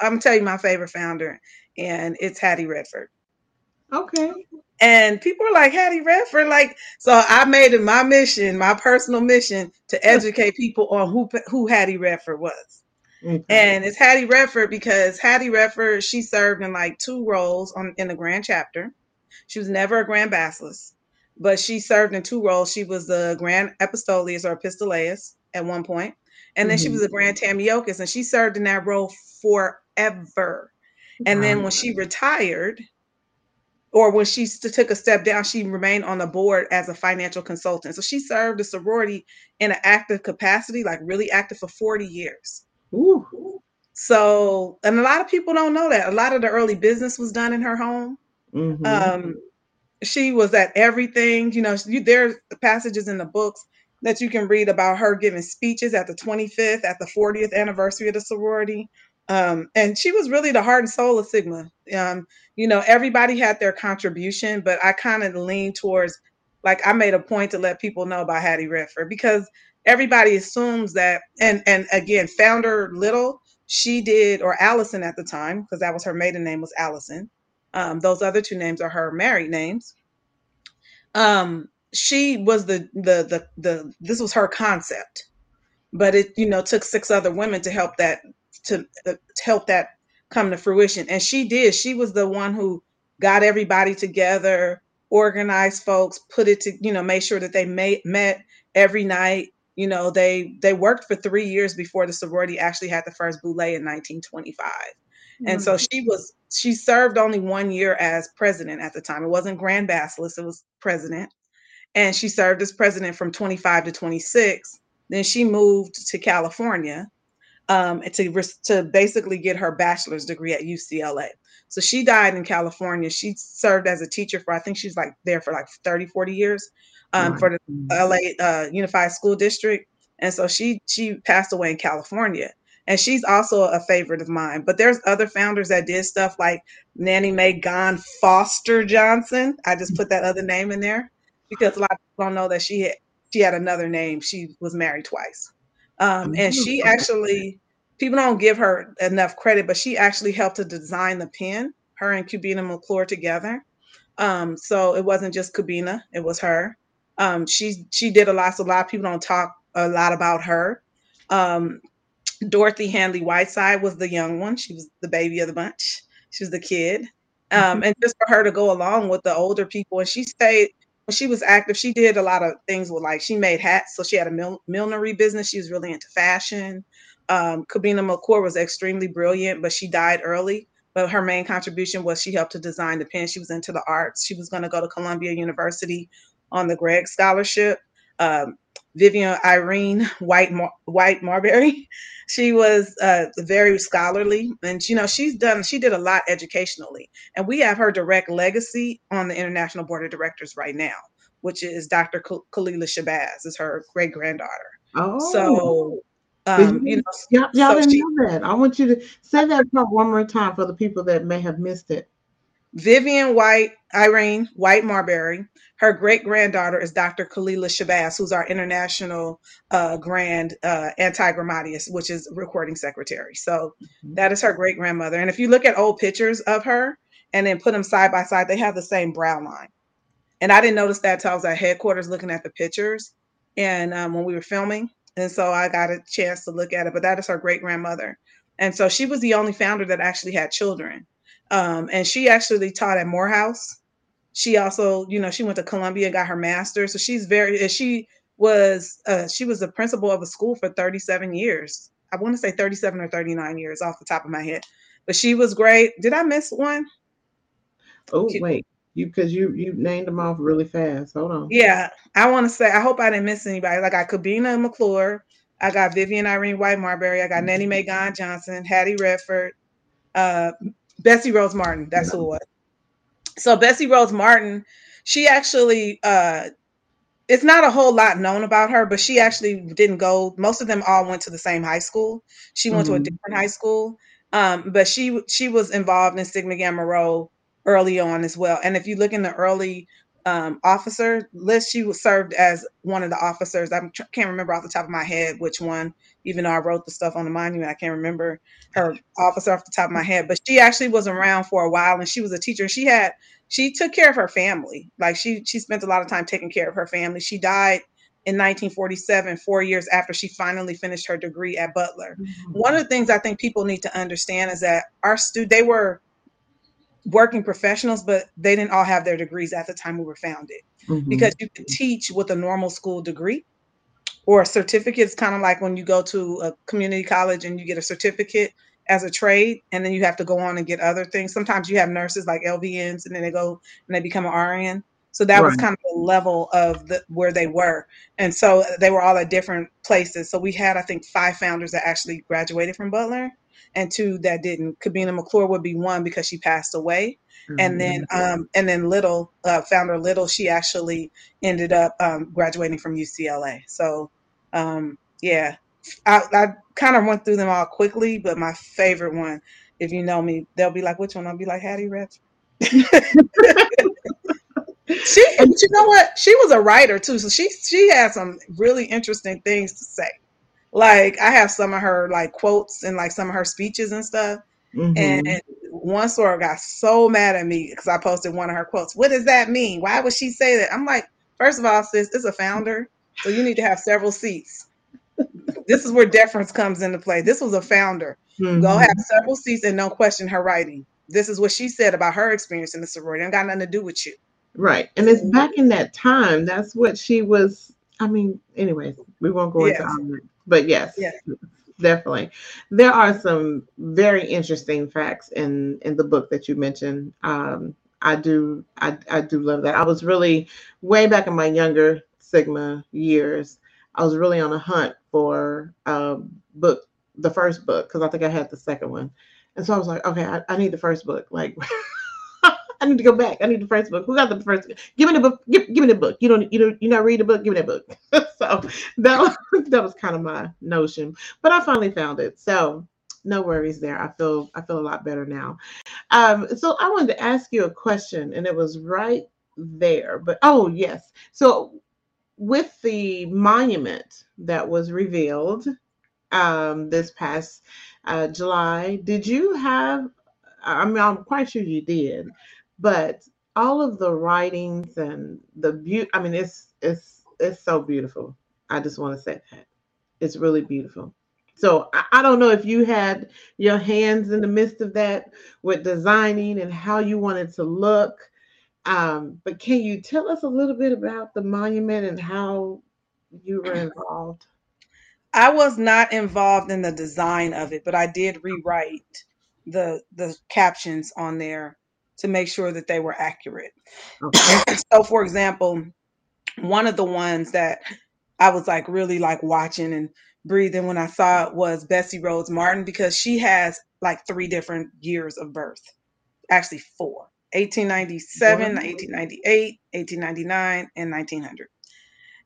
I'm gonna tell you my favorite founder, and it's Hattie Redford. Okay. And people are like, Hattie Redford, like, so I made it my mission, my personal mission to educate people on who who Hattie Redford was. Mm-hmm. And it's Hattie Redford because Hattie Redford, she served in like two roles on in the grand chapter. She was never a grand basileus, but she served in two roles. She was the grand apostolius or epistoleus at one point, and then mm-hmm. she was a grand tamiouchos, and she served in that role forever. And wow. then when she retired, or when she took a step down, she remained on the board as a financial consultant. So she served the sorority in an active capacity, like really active for 40 years. Ooh. So, and a lot of people don't know that. A lot of the early business was done in her home. Mm-hmm. Um, she was at everything. You know, you, there's passages in the books that you can read about her giving speeches at the 25th, at the 40th anniversary of the sorority. Um, and she was really the heart and soul of Sigma. Um, you know, everybody had their contribution, but I kind of lean towards like I made a point to let people know about Hattie Redford because everybody assumes that and and again, founder Little, she did, or Allison at the time, because that was her maiden name was Allison. Um, those other two names are her married names. Um, she was the the the the this was her concept, but it you know took six other women to help that to, uh, to help that come to fruition. And she did. She was the one who got everybody together, organized folks, put it to, you know, made sure that they made, met every night. You know, they they worked for three years before the sorority actually had the first boule in 1925. And so mm-hmm. she was she served only one year as president at the time. It wasn't Grand Basileus, it was president. And she served as president from 25 to 26. Then she moved to California um, to to basically get her bachelor's degree at UCLA. So she died in California. She served as a teacher for I think she's like there for like 30, 40 years um, for the LA uh, Unified School District. And so she she passed away in California. And she's also a favorite of mine. But there's other founders that did stuff like Nannie Mae Gahn Foster Johnson. I just put that other name in there because a lot of people don't know that she had she had another name. She was married twice. Um, and she actually, people don't give her enough credit, but she actually helped to design the pen, her and Cubena McClure together. Um, so it wasn't just Cubena, it was her. Um, she she did a lot, so a lot of people don't talk a lot about her. Um, Dorothy Hanley Whiteside was the young one. She was the baby of the bunch. She was the kid. Um, mm-hmm. and just for her to go along with the older people, and she stayed when she was active, she did a lot of things with like she made hats. So she had a mil- millinery business. She was really into fashion. Um, Cubena McClure was extremely brilliant, but she died early. But her main contribution was she helped to design the pen. She was into the arts. She was going to go to Columbia University on the Gregg Scholarship. Um, Vivian Irene White Mar- White Marbury. She was uh, very scholarly, and you know she's done. She did a lot educationally, and we have her direct legacy on the International Board of Directors right now, which is Dr. Kalila Shabazz, is her great granddaughter. Oh, so um, you know, y'all, y'all so didn't she, know that. I want you to say that part one more time for the people that may have missed it. Vivian White, Irene White Marbury. Her great granddaughter is Dr. Kalila Shabazz, who's our international uh, grand uh, antigrammateus, which is recording secretary. So mm-hmm. that is her great grandmother. And if you look at old pictures of her and then put them side by side, they have the same brow line. And I didn't notice that until I was at headquarters looking at the pictures and um, when we were filming. And so I got a chance to look at it, but that is her great grandmother. And so she was the only founder that actually had children. Um, and she actually taught at Morehouse. She also, you know, she went to Columbia and got her master's. So she's very, she was, uh, she was the principal of a school for 37 years. I want to say 37 or 39 years off the top of my head. But she was great. Did I miss one? Oh, wait. You because you you named them off really fast. Hold on. Yeah, I want to say I hope I didn't miss anybody. Like I got Cubena McClure, I got Vivian Irene White Marbury, I got mm-hmm. Mae Gahn Johnson, Hattie Redford, uh, Bessie Rhoades Martin. That's who it was. So Bessie Rhoades Martin, she actually uh, it's not a whole lot known about her, but she actually didn't go. Most of them all went to the same high school. She went mm-hmm. to a mm-hmm. different high school, um, but she she was involved in Sigma Gamma Rho early on as well. And if you look in the early um, officer list, she was served as one of the officers. I can't remember off the top of my head which one, even though I wrote the stuff on the monument, I can't remember her officer off the top of my head. But she actually was around for a while, and she was a teacher. She had she took care of her family. Like she she spent a lot of time taking care of her family. She died in 1947, four years after she finally finished her degree at Butler. Mm-hmm. One of the things I think people need to understand is that our student they were working professionals, but they didn't all have their degrees at the time we were founded. Mm-hmm. Because you could teach with a normal school degree or a certificate. It's kind of like when you go to a community college and you get a certificate as a trade, and then you have to go on and get other things. Sometimes you have nurses like LVNs, and then they go and they become an RN. So that right. was kind of the level of the, where they were. And so they were all at different places. So we had, I think, five founders that actually graduated from Butler and two that didn't. Cubena McClure would be one because she passed away. Mm-hmm. And then um, and then Little, uh, founder Little, she actually ended up um, graduating from UCLA. So um, yeah, I, I kind of went through them all quickly, but my favorite one, if you know me, they'll be like, which one? I'll be like Hattie Redford. she and you know what? She was a writer too, so she she had some really interesting things to say. Like I have some of her like quotes and like some of her speeches and stuff. Mm-hmm. And one sort got so mad at me because I posted one of her quotes. What does that mean? Why would she say that? I'm like, first of all, sis, it's a founder, so you need to have several seats. this is where deference comes into play. This was a founder. Mm-hmm. Go have several seats and don't question her writing. This is what she said about her experience in the sorority. It got nothing to do with you. Right. And it's back in that time. That's what she was. I mean, anyways, we won't go yes. into but yes, yes, definitely. There are some very interesting facts in in the book that you mentioned. Um, I do I, I do love that. I was really way back in my younger Sigma years. I was really on a hunt for a book, the first book, because I think I had the second one. And so I was like, okay, I, I need the first book. Like I need to go back. I need the first book. Who got the first? Book? Give me the book. Give, give me the book. You don't. You don't. You not read the book. Give me that book. so that was, that was kind of my notion. But I finally found it. So no worries there. I feel I feel a lot better now. Um, so I wanted to ask you a question, and it was right there. But oh yes. So with the monument that was revealed um, this past uh, July, did you have I mean, I'm quite sure you did but all of the writings and the beauty i mean it's it's it's so beautiful. I just want to say that. It's really beautiful. So I, I, don't know if you had your hands in the midst of that with designing and how you wanted to look um, but can you tell us a little bit about the monument and how you were involved? I was not involved in the design of it but i did rewrite the the captions on there to make sure that they were accurate. Okay. so, for example, one of the ones that I was like really like watching and breathing when I saw it was Bessie Rhoades Martin because she has like three different years of birth, actually four 1897, 1898, 1899, and 1900.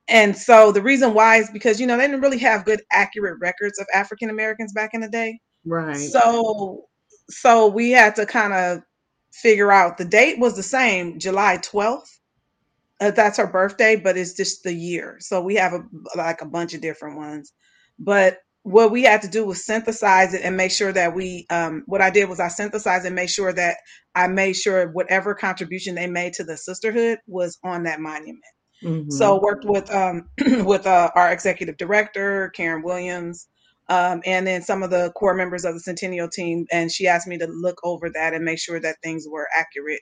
And so the reason why is because, you know, they didn't really have good, accurate records of African Americans back in the day. Right. So, so we had to kind of figure out the date was the same, July 12th. Uh, that's her birthday, but it's just the year. So we have a like a bunch of different ones. But what we had to do was synthesize it and make sure that we um, what i did was i synthesized and made sure that i made sure whatever contribution they made to the sisterhood was on that monument mm-hmm. so worked with um, with uh, our executive director karen williams um, and then some of the core members of the Centennial team. And she asked me to look over that and make sure that things were accurate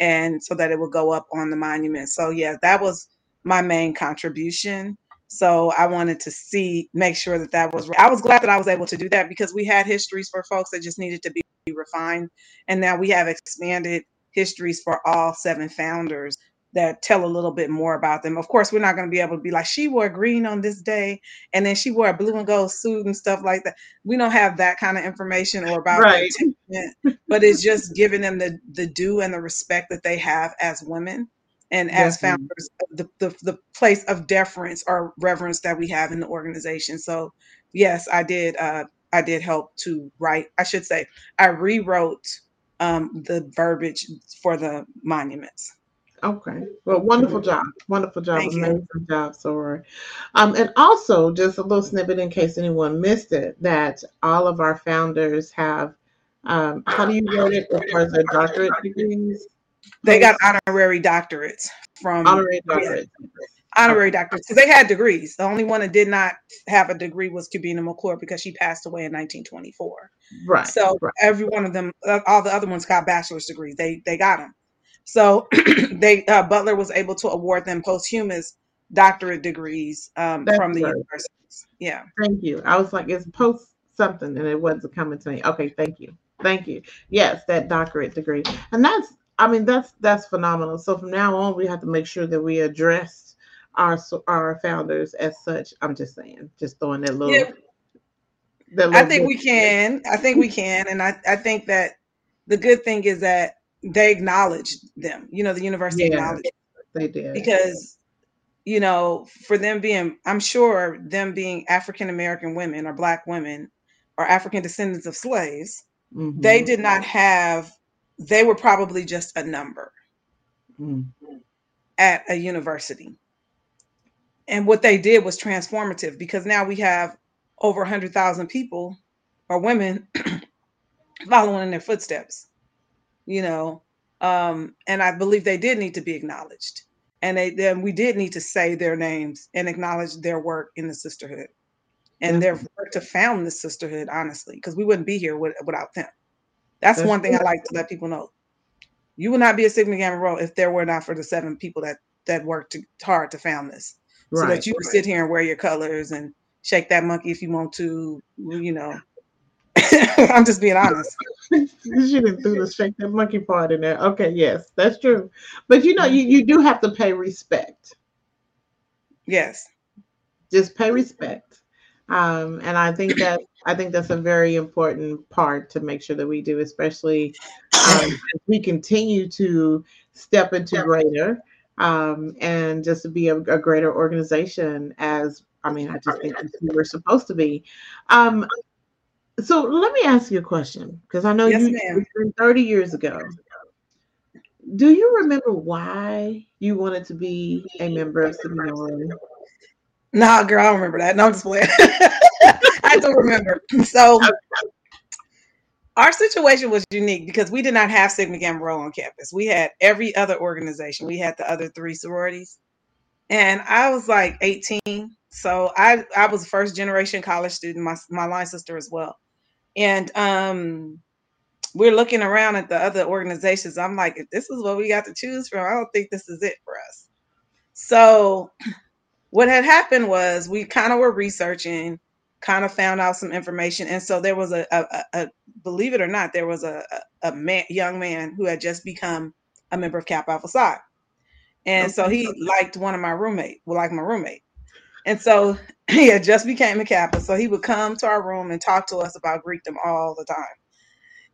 and so that it would go up on the monument. So yeah, that was my main contribution. So I wanted to see, make sure that that was. I was glad that I was able to do that because we had histories for folks that just needed to be refined, and now we have expanded histories for all seven founders that tell a little bit more about them. Of course, we're not going to be able to be like she wore green on this day, and then she wore a blue and gold suit and stuff like that. We don't have that kind of information or about right. but it's just giving them the the due and the respect that they have as women and as founders the, the, the place of deference or reverence that we have in the organization so yes i did uh, i did help to write i should say i rewrote um, the verbiage for the monuments Okay. Well, wonderful job. Wonderful job. Thank Amazing you. job, Soror. Um, and also, just a little snippet in case anyone missed it, that all of our founders have, um, how do you word it as far as their doctorate degrees? They got honorary doctorates from honorary doctorates. Honorary doctorates because they had degrees. The only one that did not have a degree was Cubena McClure because she passed away in 1924. Right. So right. every one of them, uh, all the other ones got bachelor's degrees. They they got them. So they uh, Butler was able to award them posthumous doctorate degrees um, from the right. universities. Yeah. Thank you. I was like, it's post something, and it wasn't coming to me. Okay, thank you. Thank you. Yes, that doctorate degree, and that's I mean, that's that's phenomenal. So from now on, we have to make sure that we address our our founders as such. I'm just saying, just throwing that little. Yeah. That little I think we can. I think we can, and I I think that the good thing is that they acknowledged them. You know, the university yeah, acknowledged they did because you know for them being, I'm sure them being African American women or Black women or African descendants of slaves, mm-hmm. they did not have they were probably just a number mm. at a university. And what they did was transformative because now we have over 100,000 people or women following in their footsteps, you know. Um, and I believe they did need to be acknowledged. And they then we did need to say their names and acknowledge their work in the sisterhood and mm-hmm. their work to found the sisterhood, honestly, because we wouldn't be here with, without them. That's, one thing I like to let people know. You would not be a Sigma Gamma Rho if there were not for the seven people that that worked hard to found this, right, so that you right. could sit here and wear your colors and shake that monkey if you want to. You know, I'm just being honest. you didn't do the shake that monkey part in there. Okay, yes, that's true. But you know, you, you do have to pay respect. Yes. Just pay respect. Um, and I think that I think that's a very important part to make sure that we do, especially um, we continue to step into greater um, and just to be a, a, greater organization as I mean, I just think we're supposed to be. Um, so let me ask you a question because I know yes, you been 30 years ago. Do you remember why you wanted to be a member of Seminole? Nah, girl, I don't remember that. No, I'm just playing. I don't remember. So our situation was unique because we did not have Sigma Gamma Rho on campus. We had every other organization. We had the other three sororities. And I was like 18. So I, I was a first generation college student, my, my line sister as well. And um, we're looking around at the other organizations. I'm like, if this is what we got to choose from, I don't think this is it for us. So what had happened was we kind of were researching, kind of found out some information, and so there was a, a, a believe it or not, there was a a, man, young man who had just become a member of Kappa Alpha Psi, and okay. so he liked one of my roommate, well, like my roommate, and so he had just became a Kappa, so he would come to our room and talk to us about Greekdom all the time.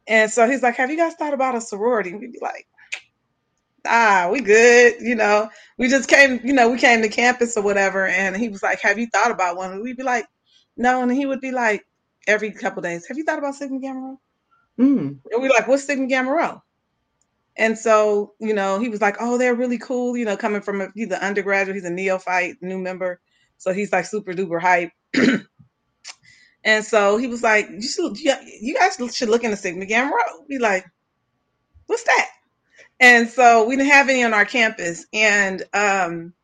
And so he's like, "Have you guys thought about a sorority?" And we'd be like, ah, we good. You know, we just came, you know, we came to campus or whatever. And he was like, have you thought about one? And we'd be like, no. And he would be like, every couple days, have you thought about Sigma Gamma Rho? Mm. And we're like, what's Sigma Gamma Rho? And so, you know, he was like, oh, they're really cool. You know, coming from a, he's an undergraduate, he's a neophyte, new member. So he's like super duper hype. and so he was like, you should, you guys should look into Sigma Gamma Rho. Be like, what's that? And so we didn't have any on our campus. And um,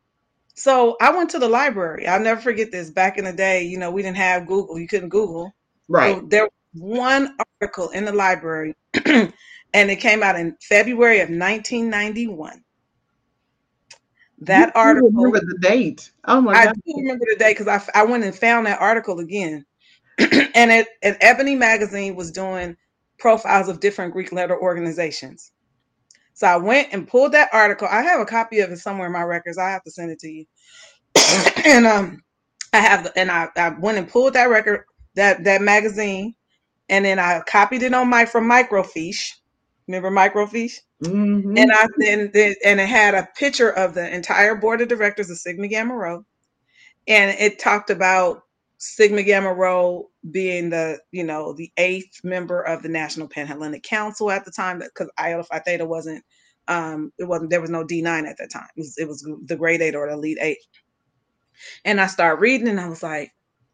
so I went to the library. I'll never forget this. Back in the day, you know, we didn't have Google. You couldn't Google. Right. So there was one article in the library, and it came out in February of 1991. That article. Remember the date? Oh my I god! do remember the date because I, I went and found that article again, and it and Ebony magazine was doing profiles of different Greek letter organizations. So I went and pulled that article. I have a copy of it somewhere in my records. I have to send it to you. and um, I have the, and I, I went and pulled that record that that magazine, and then I copied it on my from microfiche. Remember microfiche? Mhm. And I then then- and it had a picture of the entire board of directors of Sigma Gamma Rho, and it talked about Sigma Gamma Rho being the you know the eighth member of the National Panhellenic Council at the time because Iota Phi Theta wasn't um it wasn't there was no D nine at that time it was, it was the grade eight or the elite eight, and I started reading and I was like,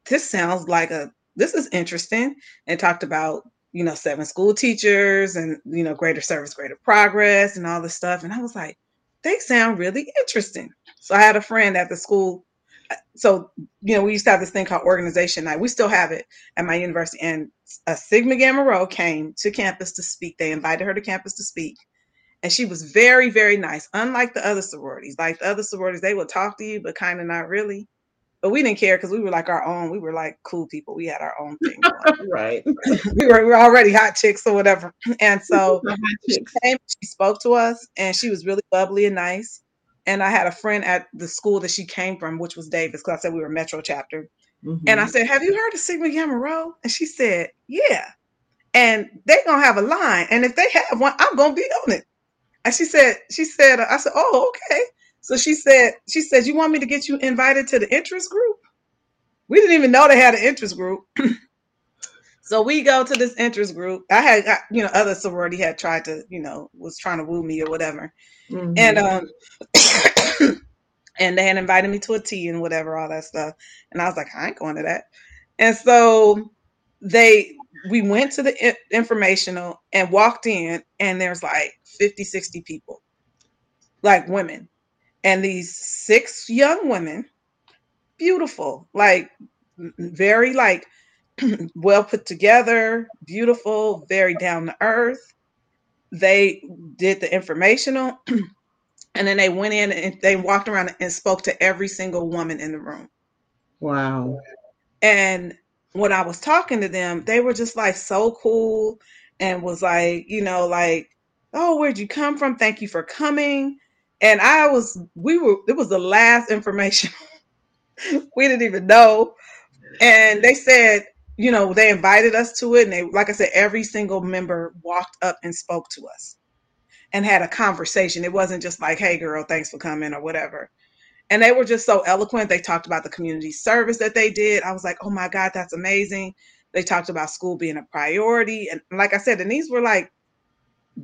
this sounds like a this is interesting. And talked about you know seven school teachers and you know greater service, greater progress, and all this stuff, and I was like, they sound really interesting. So I had a friend at the school uh, so you know we used to have this thing called organization night. We still have it at my university and a sigma gamma rho came to campus to speak. They invited her to campus to speak and she was very very nice unlike the other sororities. Like the other sororities they would talk to you but kind of not really but we didn't care because we were like our own we were like cool people we had our own thing right. we, were, we were already hot chicks or whatever and so she came, she spoke to us, and she was really bubbly and nice. And I had a friend at the school that she came from, which was Davis, because I said we were Metro chapter. And I Mhm. said, "Have you heard of Sigma Gamma Rho?" And she said, "Yeah." And they're gonna have a line, and if they have one, I'm gonna be on it. And she said, "She said, I said, oh, okay." So she said, "She said, you want me to get you invited to the interest group?" We didn't even know they had an interest group. So we go to this interest group. I had, I- you know, other sorority had tried to, you know, was trying to woo me or whatever, Mhm. and um, and they had invited me to a tea and whatever, all that stuff, and I was like, I ain't going to that. And so they, we went to the informational and walked in, and there's like 50, 60 people, like women, and these six young women, beautiful, like very like well put together, beautiful, very down to earth. They did the informational and then they went in and they walked around and spoke to every single woman in the room. wow. And when I was talking to them, they were just like so cool and was like, you know, like, oh, where'd you come from? Thank you for coming. And I was, we were, it was the last information. we didn't even know. And they said, you know, they invited us to it. And they, like I said, every single member walked up and spoke to us and had a conversation. It wasn't just like, hey, girl, thanks for coming or whatever. And they were just so eloquent. They talked about the community service that they did. I was like, oh my God, that's amazing. They talked about school being a priority. And like I said, and these were like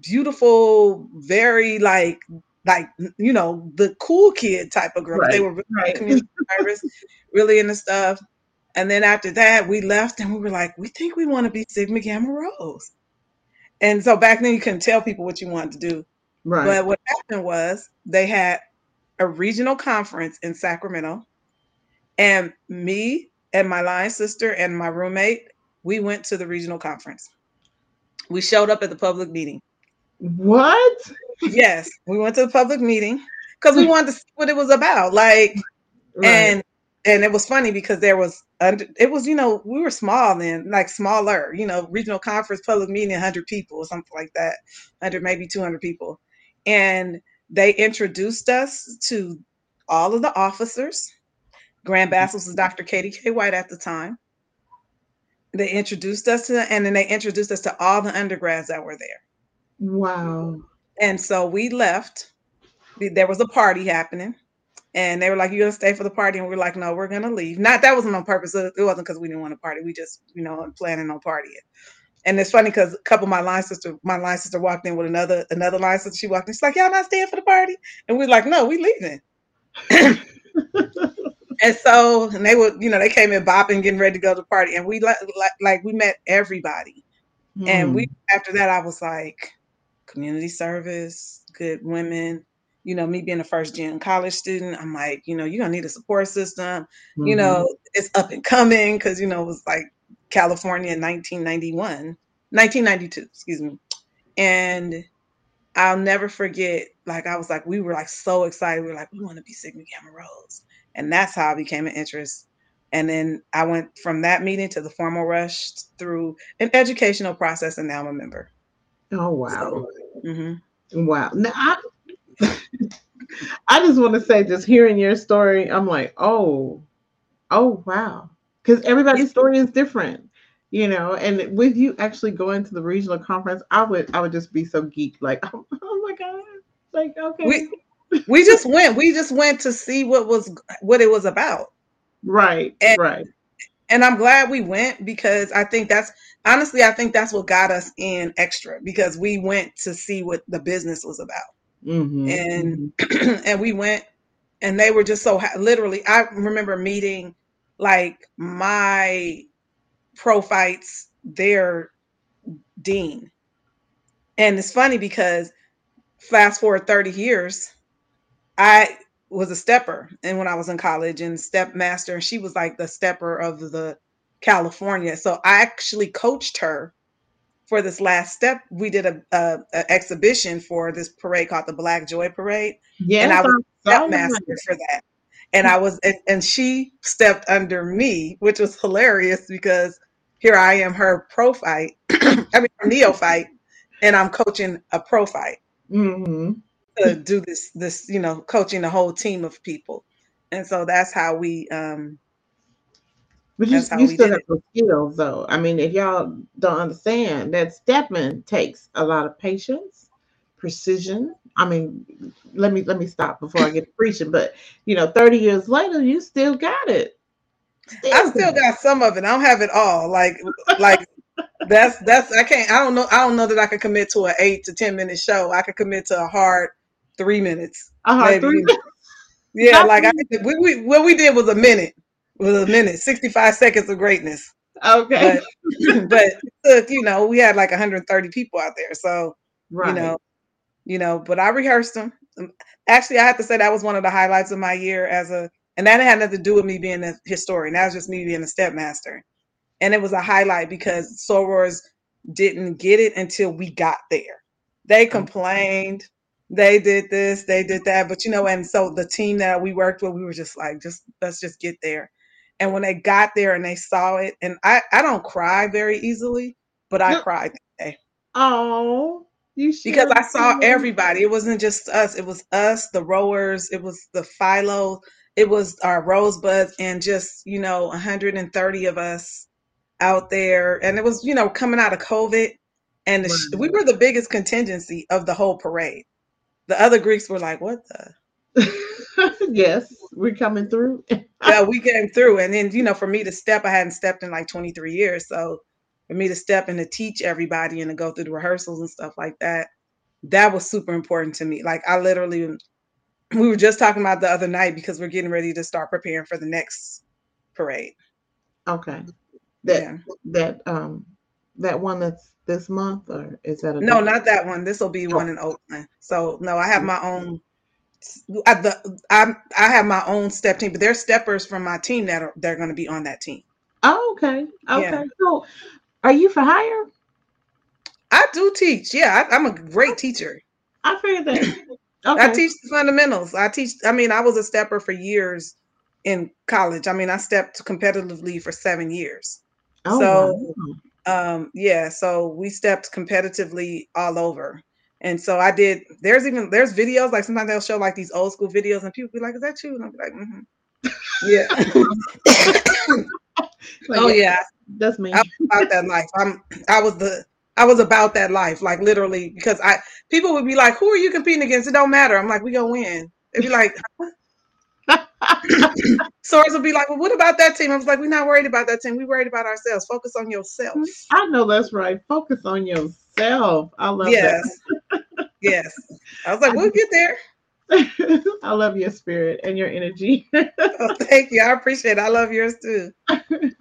beautiful, very like, like, you know, the cool kid type of girls. They were really right. community service, really into stuff. And then after that, we left and we were like, we think we want to be Sigma Gamma Rhos. And so back then, you couldn't tell people what you wanted to do. Right. But what happened was they had a regional conference in Sacramento, and me and my line sister and my roommate, we went to the regional conference. We showed up at the public meeting. what? Yes, we went to the public meeting because we wanted to see what it was about. Like, Right. and and it was funny because there was under it was you know we were small then like smaller you know regional conference public meeting 100 people or something like that 100 maybe 200 people and they introduced us to all of the officers grand mm-hmm. basileus was dr katie k white at the time they introduced us to and then they introduced us to all the undergrads that were there wow. And so we left. There was a party happening, and they were like, "You gonna stay for the party?" And we are like, "No, we're gonna leave." Not that wasn't on purpose. It wasn't because we didn't want to party. We just, you know, planning on partying. And it's funny because a couple of my line sister, my line sister walked in with another another line sister. She walked in. She's like, "Y'all not staying for the party?" And we're like, "No, we leaving." and so, and they were, you know, they came in bopping, getting ready to go to the party, and we like, like, like we met everybody. And we hmm. after that, I was like, community service, good women. You know, me being a first gen college student, I'm like, you know, you're gonna need a support system. Mhm. You know, it's up and coming because you know it was like California in 1991, 1992, excuse me. And I'll never forget, like I was like, we were like so excited. We were like, we want to be Sigma Gamma Rhos. And that's how I became an interest. And then I went from that meeting to the formal rush through an educational process, and now I'm a member. Oh wow. So, mm-hmm. Wow. Now I I just want to say, just hearing your story, I'm like, oh, oh wow. Because everybody's story is different you know and with you actually going to the regional conference i would i would just be so geeked like oh, oh my god like okay we, we just went we just went to see what was what it was about right and, right and i'm glad we went because i think that's honestly i think that's what got us in extra because we went to see what the business was about mm-hmm, and mm-hmm. and we went and they were just so literally i remember meeting like my pro fights their dean. And it's funny because fast forward 30 years, I was a stepper and when I was in college and step master, and she was like the stepper of the California. So I actually coached her for this last step. We did a, a, a exhibition for this parade called the Black Joy Parade. Yeah, and I was step master for that and I was and, and she stepped under me, which was hilarious because here I am, her prophyte, I mean her neophyte, and I'm coaching a prophyte mm-hmm. to do this this you know coaching a whole team of people, and so that's how we. um but you, you still have the skills, though. I mean, if y'all don't understand that stepping takes a lot of patience, precision, I mean, let me let me stop before I get preaching. But you know, 30 years later, you still got it. Still I still got some of it. I don't have it all. Like like that's that's I can't I don't know I don't know that I can commit to an eight to ten minute show. I could commit to a hard three minutes. A hard three minutes. Yeah, like I, we, we what we did was a minute. Was a minute, 65 seconds of greatness. Okay. But, but look, you know, we had like 130 people out there. So right. you know, you know, but I rehearsed them. Um, actually, I have to say that was one of the highlights of my year as a, and that had nothing to do with me being a historian. That was just me being a stepmaster. And it was a highlight because sorors didn't get it until we got there. They complained, they did this, they did that. But you know, and so the team that we worked with, we were just like, just let's just get there. And when they got there and they saw it, and I, I don't cry very easily, but I cried that day. Oh, because I saw everybody. It wasn't just us. It was us, the Rhoers. It was the philo. It was our Rhosebuds, and just you know, 130 of us out there. And it was you know coming out of COVID, and wow. we were the biggest contingency of the whole parade. The other Greeks were like, "What the?" yes, we're coming through. yeah, we came through, and then you know, for me to step, I hadn't stepped in like 23 years, so for me to step and to teach everybody and to go through the rehearsals and stuff like that, that was super important to me. Like I literally, we were just talking about the other night because we're getting ready to start preparing for the next parade. Okay. That yeah. that um that one that's this month or is that a no not that one this will be oh. one in oakland so no i have my own I, the, I, I have my own step team but there's steppers from my team that are they're going to be on that team oh okay okay yeah. so are you for hire? I do teach. Yeah, I, am a great teacher. I figured that. Okay. I teach the fundamentals. I teach. I mean, I was a stepper for years in college. I mean, I stepped competitively for seven years. Oh, so, wow. um, yeah. So we stepped competitively all over. And so I did. There's even there's videos like sometimes they'll show like these old school videos, and people be like, "Is that you?" And I'll be like, mm-hmm. "Yeah." like, oh yeah, that's me. I was about that life. I'm. I was the. I was about that life, like literally, because I people would be like, "Who are you competing against?" It don't matter. I'm like, "We gonna win." They'd be like, Source would be like, "Well, what about that team?" I was like, "We're not worried about that team. We worried about ourselves. Focus on yourself." I know that's right. Focus on yourself. I love yes. that. yes. I was like, "We'll get there." I love your spirit and your energy. oh, thank you. I appreciate it. I love yours too.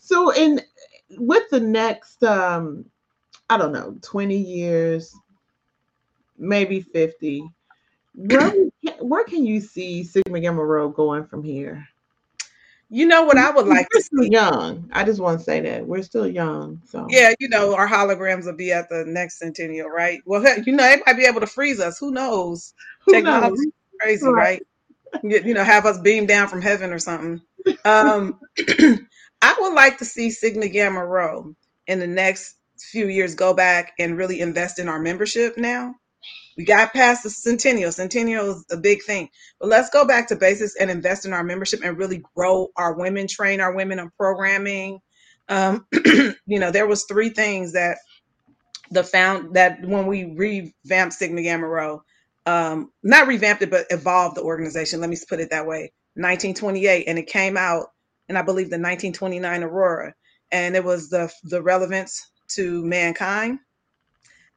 so in with the next um I don't know, 20 years, maybe 50, where where can you see Sigma Gamma Rho going from here? You know what I would like We're to still see? young. I just want to say that we're still young. So Yeah, you know, our holograms will be at the next centennial, right? Well, you know, they might be able to freeze us. Who knows? who Technology knows? crazy, Right. right? You, you know, have us beam down from heaven or something. Um, I would like to see Sigma Gamma Rho in the next few years go back and really invest in our membership now. We got past the centennial. Centennial is a big thing. But let's go back to basics and invest in our membership and really grow our women, train our women on programming. Um, you know, there was three things that the found that when we revamped Sigma Gamma Rho, um, not revamped it, but evolved the organization. Let me put it that way. 1928, and it came out, and I believe the 1929 Aurora, and it was the the relevance to mankind,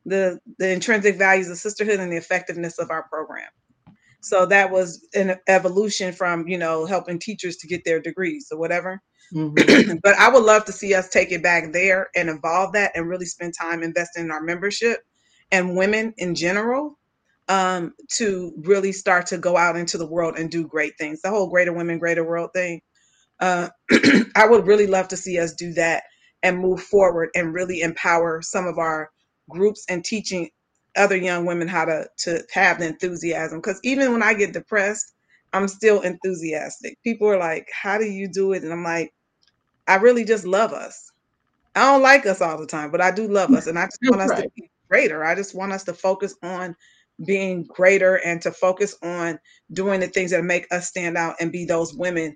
the the intrinsic values of sisterhood, and the effectiveness of our program. So that was an evolution from you know helping teachers to get their degrees or whatever. Mhm. but I would love to see us take it back there and evolve that and really spend time investing in our membership and women in general um, to really start to go out into the world and do great things. The whole greater women, greater world thing. Uh, I would really love to see us do that and move forward and really empower some of our groups and teaching other young women how to to have the enthusiasm. Because even when I get depressed, I'm still enthusiastic. People are like, "How do you do it?" And I'm like, "I really just love us. I don't like us all the time, but I do love us, and I just want us to be greater. I just want us to focus on being greater and to focus on doing the things that make us stand out and be those women,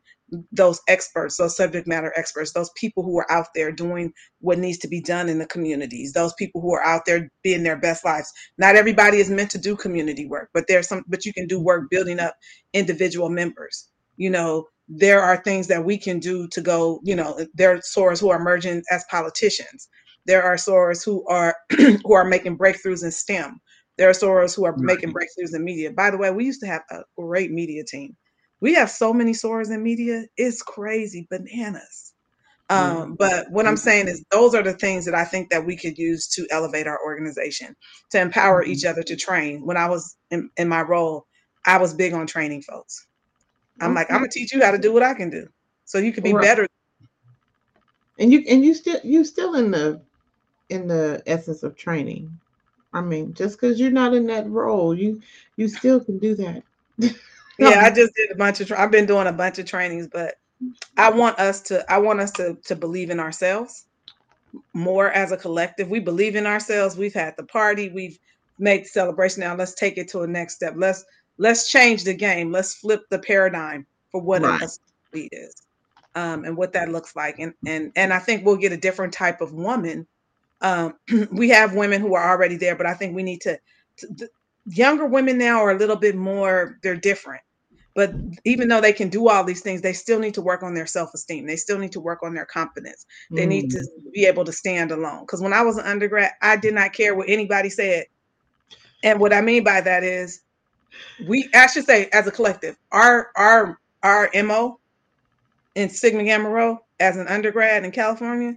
those experts, those subject matter experts, those people who are out there doing what needs to be done in the communities, those people who are out there being their best lives. Not everybody is meant to do community work, but there's some, but you can do work building up individual members. You know, there are things that we can do to go, you know, there are sorors who are emerging as politicians. There are sorors who are who are making breakthroughs in STEM. There are sorors who are making breakthroughs in media. By the way, we used to have a great media team. We have so many sorors in media, it's crazy, bananas. Um, mm-hmm. but what I'm mm-hmm. saying is those are the things that I think that we could use to elevate our organization, to empower each mm-hmm. other to train. When I was in, in my role, I was big on training folks. I'm like, I'm gonna teach you how to do what I can do. So you can be Right. better. and you and you still you still in the in the essence of training. I mean, just because you're not in that role, you you still can do that. Yeah, I just did a bunch of tra- I've been doing a bunch of trainings, but I want us to I want us to to believe in ourselves more as a collective. We believe in ourselves. We've had the party, we've made the celebration. Now let's take it to a next step. Let's let's change the game. Let's flip the paradigm for what a- Right. a is. Um, and what that looks like. And and and I think we'll get a different type of woman. Um, we have women who are already there, but I think we need to, to the younger women now are a little bit more, they're different. But even though they can do all these things, they still need to work on their self-esteem. They still need to work on their confidence. They need Mm. to be able to stand alone. Because when I was an undergrad, I did not care what anybody said. And what I mean by that is we I should say as a collective, our our our MO in Sigma Gamma Rho as an undergrad in California,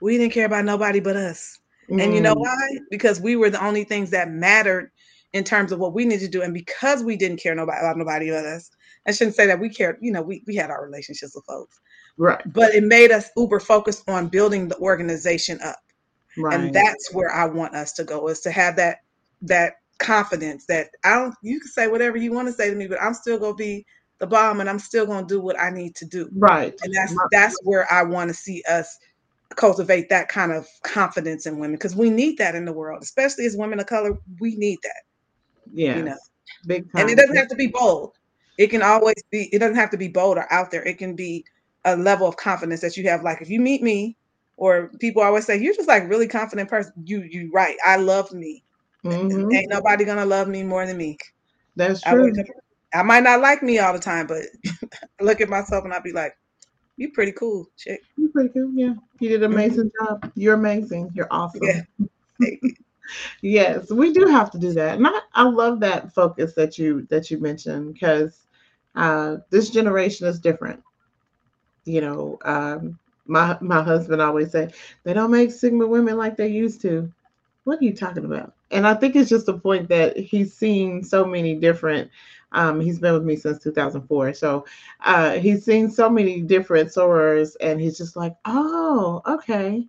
we didn't care about nobody but us. And you know Mm. why? Because we were the only things that mattered in terms of what we need to do. And because we didn't care nobody about nobody but us, I shouldn't say that we cared, you know, we, we had our relationships with folks, Right. but it made us uber focused on building the organization up. Right. And that's where I want us to go is to have that that confidence that I don't you can say whatever you want to say to me, but I'm still gonna be the bomb and I'm still gonna do what I need to do. right. And that's Right. that's where I want to see us cultivate that kind of confidence in women because we need that in the world, especially as women of color. We need that, Yeah. you know. Big time. And it doesn't have to be bold. It can always be. It doesn't have to be bold or out there. It can be a level of confidence that you have. Like if you meet me, or people always say you're just like really confident person. You you right. I love me. Mhm. Ain't nobody gonna love me more than me. That's I, true. up- I might not like me all the time, but look at myself and I'll be like, "You pretty cool, chick." You're pretty cool, Yeah. You did an Mhm. amazing job. You're amazing. You're awesome. Yeah. Yes, we do have to do that. And I, I love that focus that you that you mentioned because uh, this generation is different. You know, um, my my husband always say they don't make Sigma women like they used to. What are you talking about? And I think it's just the point that he's seen so many different Um, he's been with me since 2004. So uh, he's seen so many different sorors, and he's just like, oh, okay.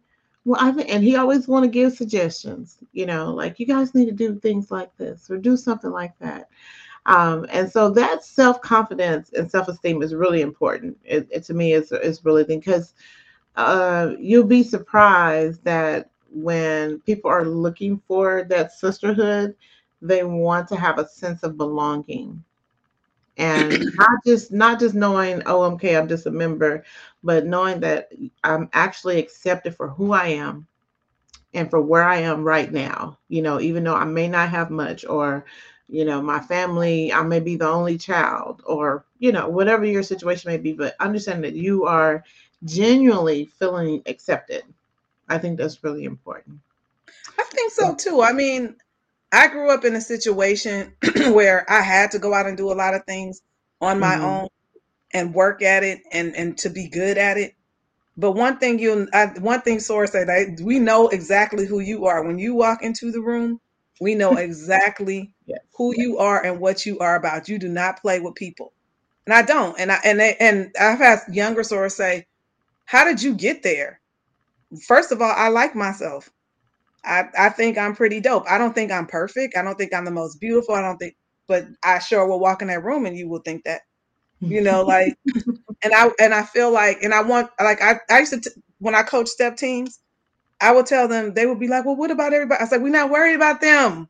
Well, I think, and he always want to give suggestions. You know, like you guys need to do things like this or do something like that. Um, and so that self confidence and self esteem is really important. It, it, to me is is really because uh, you'll be surprised that when people are looking for that sisterhood, they want to have a sense of belonging and not just not just knowing oh okay i'm just a member but knowing that i'm actually accepted for who i am and for where i am right now you know even though i may not have much or you know my family i may be the only child or you know whatever your situation may be but understand that you are genuinely feeling accepted. I think that's really important. I think so too. I mean I grew up in a situation where I had to go out and do a lot of things on my mm-hmm. own and work at it and and to be good at it. But one thing you one thing Soror said, that we know exactly who you are when you walk into the room. We know exactly yes. who you are and what you are about. You do not play with people, and I don't. And I and they, and I've had younger Soror say, "How did you get there?" First of all, I like myself. I, I think I'm pretty dope. I don't think I'm perfect. I don't think I'm the most beautiful. I don't think, but I sure will walk in that room and you will think that, you know, like, and I and I feel like, and I want like I I used to t- when I coach step teams, I would tell them they would be like, well, what about everybody? I said, we're not worried about them.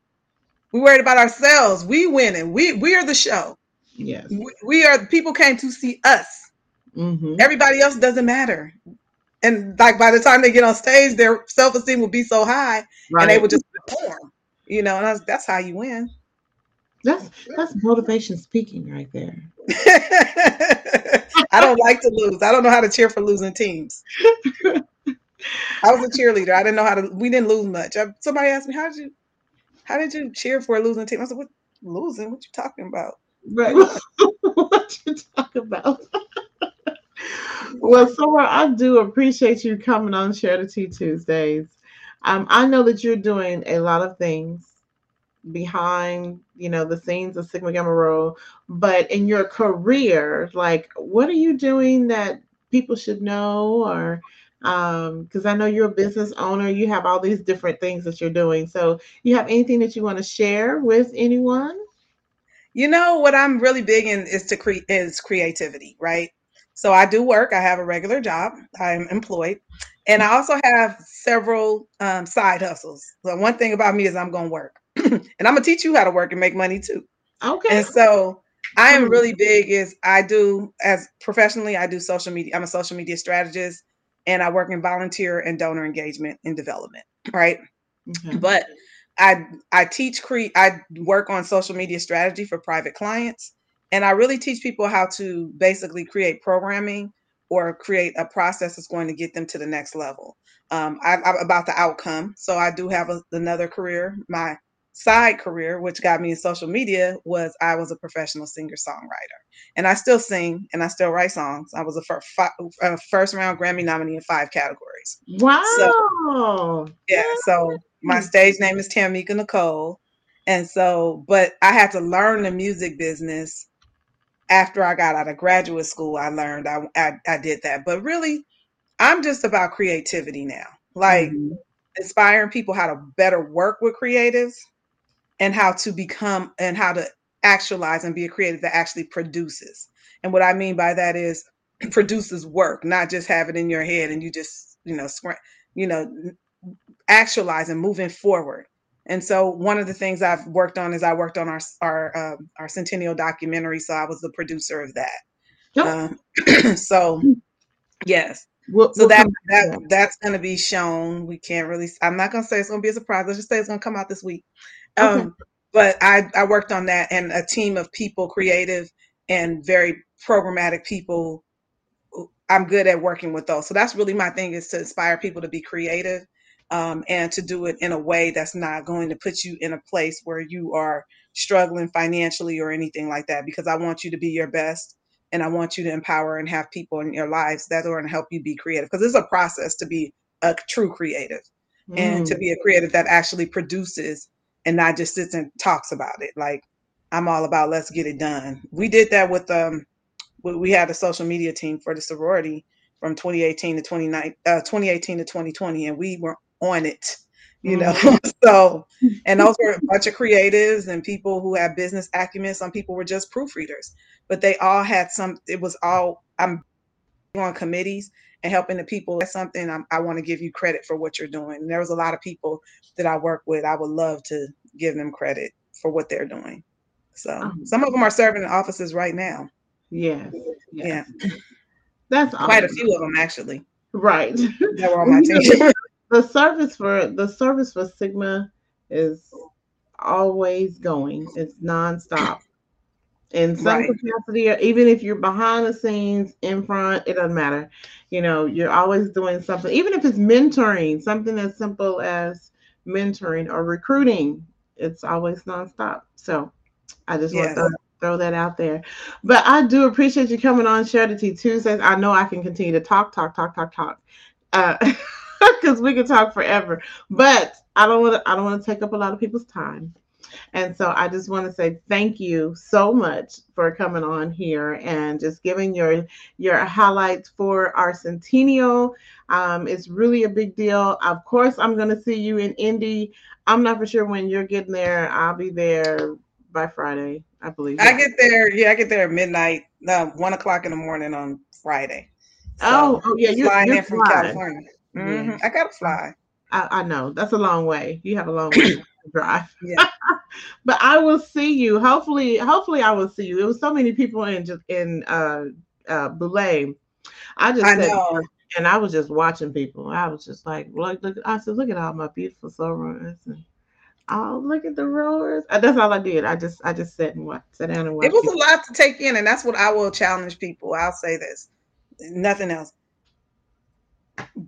We worried about ourselves. We winning. We we are the show. Yes, we, we are. People came to see us. Mm-hmm. Everybody else doesn't matter and like by the time they get on stage, their self esteem will be so high, right. and they will just perform. You know, and that's, that's how you win. That's that's motivation speaking right there. I don't like to lose. I don't know how to cheer for losing teams. I was a cheerleader. I didn't know how to. We didn't lose much. I, somebody asked me, "How did you, how did you cheer for a losing team?" I said, "What losing? What you talking about?" Right. what you talking about? Well, Soror, I do appreciate you coming on Share the Tea Tuesdays. Um, I know that you're doing a lot of things behind, you know, the scenes of Sigma Gamma Rho, but in your career, like, what are you doing that people should know, or because um, I know you're a business owner, you have all these different things that you're doing. So, you have anything that you want to share with anyone? You know what I'm really big in is to create is creativity, right? So I do work. I have a regular job. I'm employed, and I also have several um, side hustles. So one thing about me is I'm going to work, and I'm gonna teach you how to work and make money too. Okay. And so I am really big. Is I do as professionally. I do social media. I'm a social media strategist, and I work in volunteer and donor engagement and development. Right. Okay. But I I teach cre I work on social media strategy for private clients and I really teach people how to basically create programming or create a process that's going to get them to the next level. Um, I, am about the outcome. So I do have a, another career. My side career, which got me in social media, was I was a professional singer songwriter, and I still sing and I still write songs. I was a first, a first round Grammy nominee in five categories. Wow! So, yeah. So my stage name is Tamika Nicole, and so, but I had to learn the music business after I got out of graduate school, I learned I, I, I did that. But really, I'm just about creativity now, like mm-hmm. inspiring people how to better work with creatives and how to become and how to actualize and be a creative that actually produces. And what I mean by that is produces work, not just have it in your head and you just, you know, you know, actualize and moving forward. And so one of the things I've worked on is I worked on our our uh, our centennial documentary. So I was the producer of that. Yep. Um, so yes. We'll, so we'll that that that's going to be shown. We can't really. I'm not going to say it's going to be a surprise. Let's just say it's going to come out this week. Um, okay. But I I worked on that and a team of people, creative and very programmatic people. I'm good at working with those. So that's really my thing is to inspire people to be creative um, and to do it in a way that's not going to put you in a place where you are struggling financially or anything like that. Because I want you to be your best and I want you to empower and have people in your lives that are going to help you be creative. Because it's a process to be a true creative mm. and to mm. be a creative that actually produces and not just sits and talks about it. Like I'm all about let's get it done. We did that with um we had a social media team for the sorority from 2018 to 29 uh, 2018 to 2020 and we were on it you know mm-hmm. so and those were a bunch of creatives and people who had business acumen. Some people were just proofreaders but they all had some it was all i'm on committees and helping the people. That's something I'm, i want to give you credit for what you're doing. And there was a lot of people that i work with i would love to give them credit for what they're doing. So um, some of them are serving in offices right now. Yes, yes. yeah that's quite awesome. a few of them actually. Right. That were on my team the service for the service for Sigma is always going. It's nonstop. In some right. capacity, even if you're behind the scenes, in front, it doesn't matter. You know, you're always doing something, even if it's mentoring, something as simple as mentoring or recruiting, it's always nonstop. So I just yes. want to throw that out there. But I do appreciate you coming on Share the Tea Tuesdays. I know I can continue to talk, talk, talk, talk, talk. Uh, because we could talk forever. But I don't want to. I don't want to take up a lot of people's time. And so I just want to say thank you so much for coming on here and just giving your your highlights for our centennial. Um, it's really a big deal. Of course, I'm going to see you in Indy. I'm not for sure when you're getting there. I'll be there by Friday, I believe. I get there. Yeah, I get there at midnight, uh, one o'clock in the morning on Friday. So oh, oh yeah, you're flying you're in from California. Mm-hmm. I gotta fly. I, I, know that's a long way. You have a long way to drive. Yeah. but I will see you. Hopefully, hopefully I will see you. There was so many people in just in uh uh Boulé. I just I said, know. and I was just watching people. I was just like, look, look. I said, look at all my beautiful sorors and oh, look at the Rhoers. That's all I did. I just I just sat and watched, sat down and watched. It was people. a lot to take in, and that's what I will challenge people. I'll say this, nothing else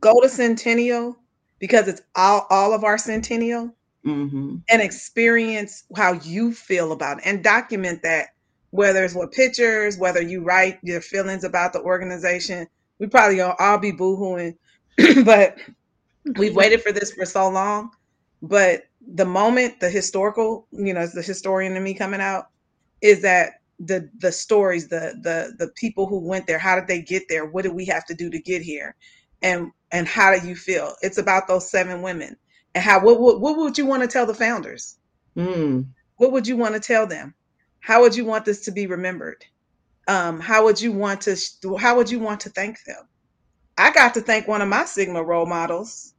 go to Centennial because it's all, all of our Centennial mm-hmm. and experience how you feel about it and document that, whether it's with pictures, whether you write your feelings about the organization. We probably gonna all be boohooing, but we've waited for this for so long. But the moment the historical, you know, the historian in me coming out, is that the the stories, the the the people who went there, how did they get there? What did we have to do to get here? And and how do you feel? It's about those seven women and how what what, what would you want to tell the founders? Mm. What would you want to tell them? How would you want this to be remembered? Um, how would you want to how would you want to thank them? I got to thank one of my Sigma role models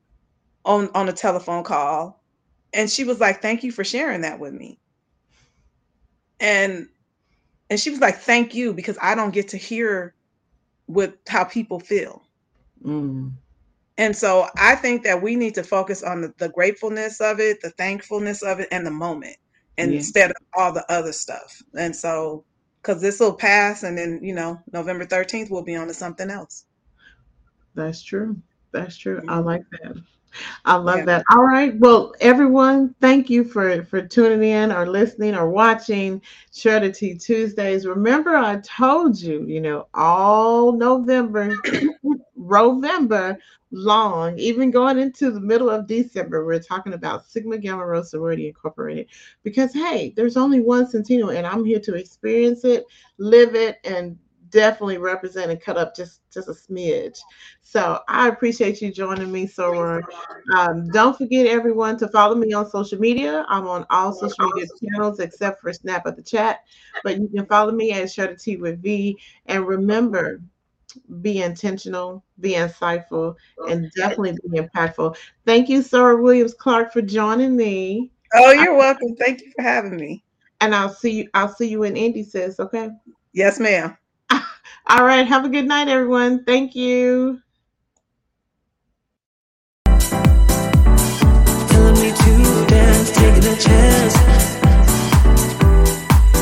on on a telephone call, and she was like, "Thank you for sharing that with me." And and she was like, "Thank you because I don't get to hear what how people feel." Mm. And so I think that we need to focus on the, the gratefulness of it, the thankfulness of it, and the moment yeah. instead of all the other stuff. And so, because this will pass, and then, you know, November 13th, we'll be on to something else. That's true. That's true. Mm-hmm. I like that. I love yeah. that. All right. Well, everyone, thank you for for tuning in or listening or watching Share the Tea Tuesdays. Remember, I told you, you know, all November, November long, even going into the middle of December, we're talking about Sigma Gamma Rho Sorority Incorporated. Because hey, there's only one Centennial, and I'm here to experience it, live it, and definitely represent and cut up just just a smidge. So I appreciate you joining me, Soror. Um, don't forget everyone to follow me on social media. I'm on all social media channels except for Snap at the Chat, but you can follow me at the Tea with V. And remember, be intentional, be insightful, oh, and definitely be impactful. Thank you, Soror Williams Clark, for joining me. Oh, you're I, welcome. Thank you for having me. And I'll see you. I'll see you in Indy, sis. Okay. Yes, ma'am. All right. Have a good night, everyone. Thank you. Telling me to dance, taking a chance.